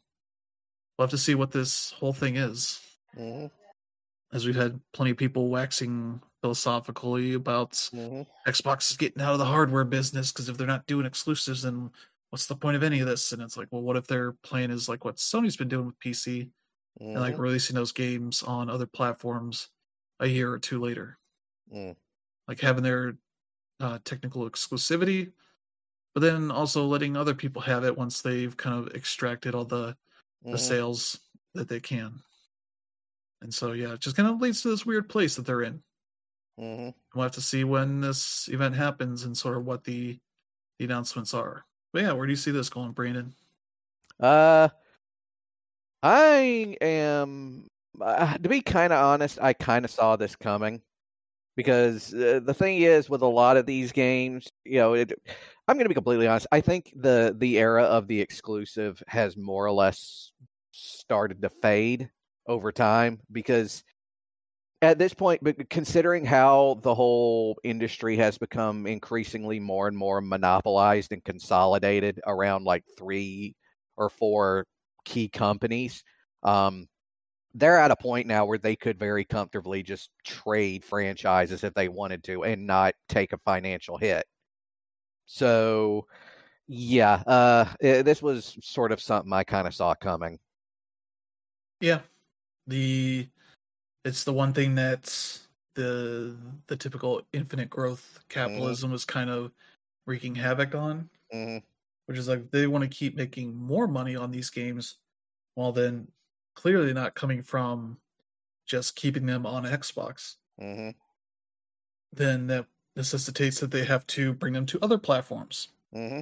[SPEAKER 1] we'll have to see what this whole thing is.
[SPEAKER 2] hmm
[SPEAKER 1] As we've had plenty of people waxing philosophically about
[SPEAKER 2] hmm
[SPEAKER 1] Xbox is getting out of the hardware business because if they're not doing exclusives, then what's the point of any of this? And it's like, well, what if their plan is like what Sony's been doing with PC and like
[SPEAKER 2] hmm
[SPEAKER 1] releasing those games on other platforms a year or two later,
[SPEAKER 2] Mm.
[SPEAKER 1] like having their uh, technical exclusivity, but then also letting other people have it once they've kind of extracted all the the
[SPEAKER 2] Mhm.
[SPEAKER 1] sales that they can. And so yeah, it just kind of leads to this weird place that they're in.
[SPEAKER 2] Mhm.
[SPEAKER 1] We'll have to see when this event happens and sort of what the the announcements are. But yeah, where do you see this going, Brandon?
[SPEAKER 2] Uh, I am uh, to be kind of honest. I kind of saw this coming because uh, the thing is, with a lot of these games, you know, it, I'm going to be completely honest. I think the the era of the exclusive has more or less started to fade over time because at this point, but considering how the whole industry has become increasingly more and more monopolized and consolidated around like three or four key companies, um, they're at a point now where they could very comfortably just trade franchises if they wanted to and not take a financial hit. So, yeah, uh, this was sort of something I kind of saw coming.
[SPEAKER 1] Yeah. The it's the one thing that the the typical infinite growth capitalism was kind of wreaking havoc on.
[SPEAKER 2] hmm
[SPEAKER 1] which is like they want to keep making more money on these games while then clearly not coming from just keeping them on Xbox.
[SPEAKER 2] hmm
[SPEAKER 1] Then that necessitates that they have to bring them to other platforms.
[SPEAKER 2] hmm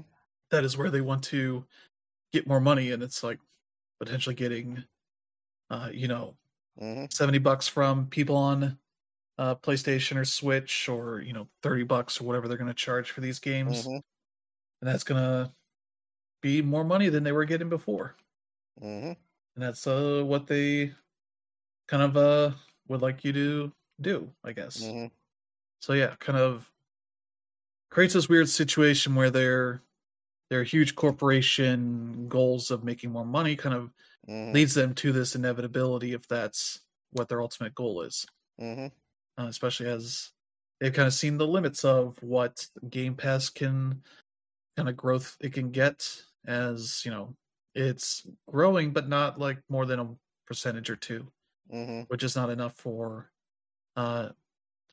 [SPEAKER 1] That is where they want to get more money, and it's like potentially getting, uh, you know,
[SPEAKER 2] hmm
[SPEAKER 1] seventy bucks from people on uh, PlayStation or Switch, or you know, thirty bucks or whatever they're going to charge for these games,
[SPEAKER 2] hmm
[SPEAKER 1] and that's going to be more money than they were getting before. And that's uh what they kind of uh would like you to do i guess.
[SPEAKER 2] Hmm
[SPEAKER 1] so yeah kind of creates this weird situation where their their huge corporation goals of making more money kind of
[SPEAKER 2] hmm
[SPEAKER 1] leads them to this inevitability if that's what their ultimate goal is.
[SPEAKER 2] Hmm
[SPEAKER 1] uh, especially as they've kind of seen the limits of what game pass can kind of growth it can get as you know it's growing but not like more than a percentage or two
[SPEAKER 2] hmm
[SPEAKER 1] which is not enough for uh,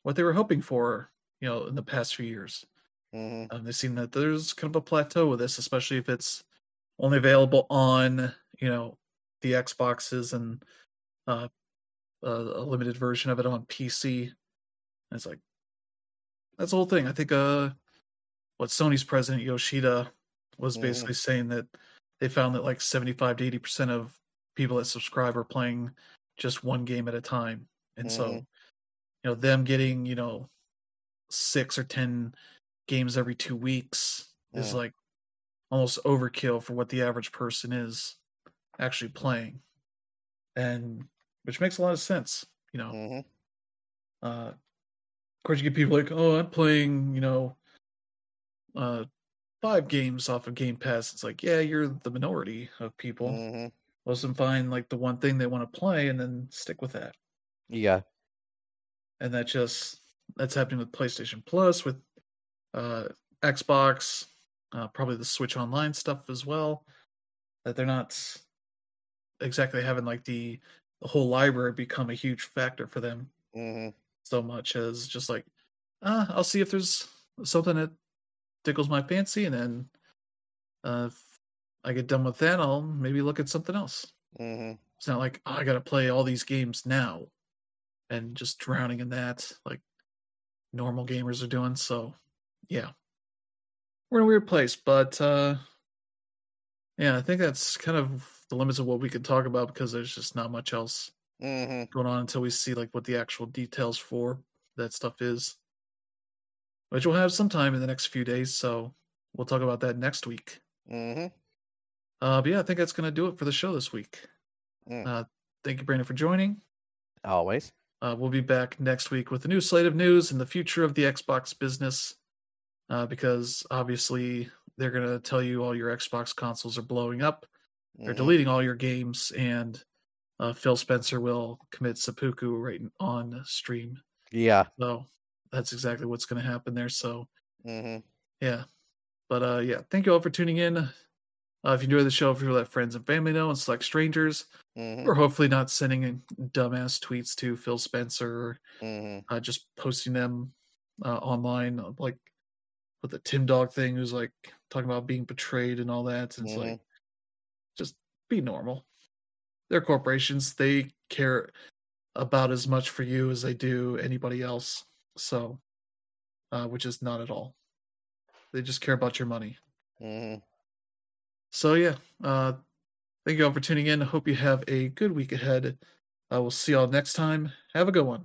[SPEAKER 1] what they were hoping for, you know, in the past few years.
[SPEAKER 2] hmm
[SPEAKER 1] Um, they've seen that there's kind of a plateau with this, especially if it's only available on, you know, the Xboxes and uh, a, a limited version of it on PC. And it's like that's the whole thing. I think uh, what Sony's president Yoshida was
[SPEAKER 2] Mhm.
[SPEAKER 1] basically saying that they found that like 75 to 80 percent of people that subscribe are playing just one game at a time, and so
[SPEAKER 2] Mhm.
[SPEAKER 1] you know them getting you know six or ten games every two weeks is
[SPEAKER 2] Mm.
[SPEAKER 1] like almost overkill for what the average person is actually playing, and which makes a lot of sense. You know,
[SPEAKER 2] hmm
[SPEAKER 1] uh, of course, you get people like, "Oh, I'm playing," you know, uh, five games off of Game Pass. It's like, yeah, you're the minority of people.
[SPEAKER 2] hmm
[SPEAKER 1] Most of them find like the one thing they want to play and then stick with that.
[SPEAKER 2] Yeah.
[SPEAKER 1] And that just that's happening with PlayStation Plus, with uh, Xbox, uh, probably the Switch Online stuff as well. That they're not exactly having like the the whole library become a huge factor for them.
[SPEAKER 2] hmm
[SPEAKER 1] so much as just like, uh, I'll see if there's something that tickles my fancy, and then uh, if I get done with that, I'll maybe look at something else.
[SPEAKER 2] hmm
[SPEAKER 1] It's not like oh, I got to play all these games now, and just drowning in that like normal gamers are doing. So, yeah, we're in a weird place, but uh, yeah, I think that's kind of the limits of what we could talk about because there's just not much else
[SPEAKER 2] hmm
[SPEAKER 1] going on until we see like what the actual details for that stuff is which we'll have sometime in the next few days so we'll talk about that next week
[SPEAKER 2] hmm
[SPEAKER 1] uh but yeah i think that's gonna do it for the show this week
[SPEAKER 2] Mm.
[SPEAKER 1] uh thank you brandon for joining
[SPEAKER 2] Always.
[SPEAKER 1] uh we'll be back next week with a new slate of news and the future of the xbox business uh because obviously they're gonna tell you all your xbox consoles are blowing up they're
[SPEAKER 2] Mhm.
[SPEAKER 1] deleting all your games and uh, phil spencer will commit seppuku right on stream
[SPEAKER 2] Yeah.
[SPEAKER 1] So that's exactly what's going to happen there. So
[SPEAKER 2] hmm
[SPEAKER 1] yeah, but uh, yeah, thank you all for tuning in. Uh, if you enjoy the show, if you let friends and family know and select strangers,
[SPEAKER 2] hmm
[SPEAKER 1] or hopefully not sending in dumbass tweets to Phil Spencer,
[SPEAKER 2] hmm
[SPEAKER 1] uh, just posting them uh, online, uh, like with the Tim Dog thing, who's like talking about being betrayed and all that. And it's like, just be normal. They're corporations; they care about as much for you as they do anybody else. So, uh, which is not at all. They just care about your money.
[SPEAKER 2] hmm
[SPEAKER 1] So yeah, uh, thank you all for tuning in. I hope you have a good week ahead. I will see y'all next time. Have a good one.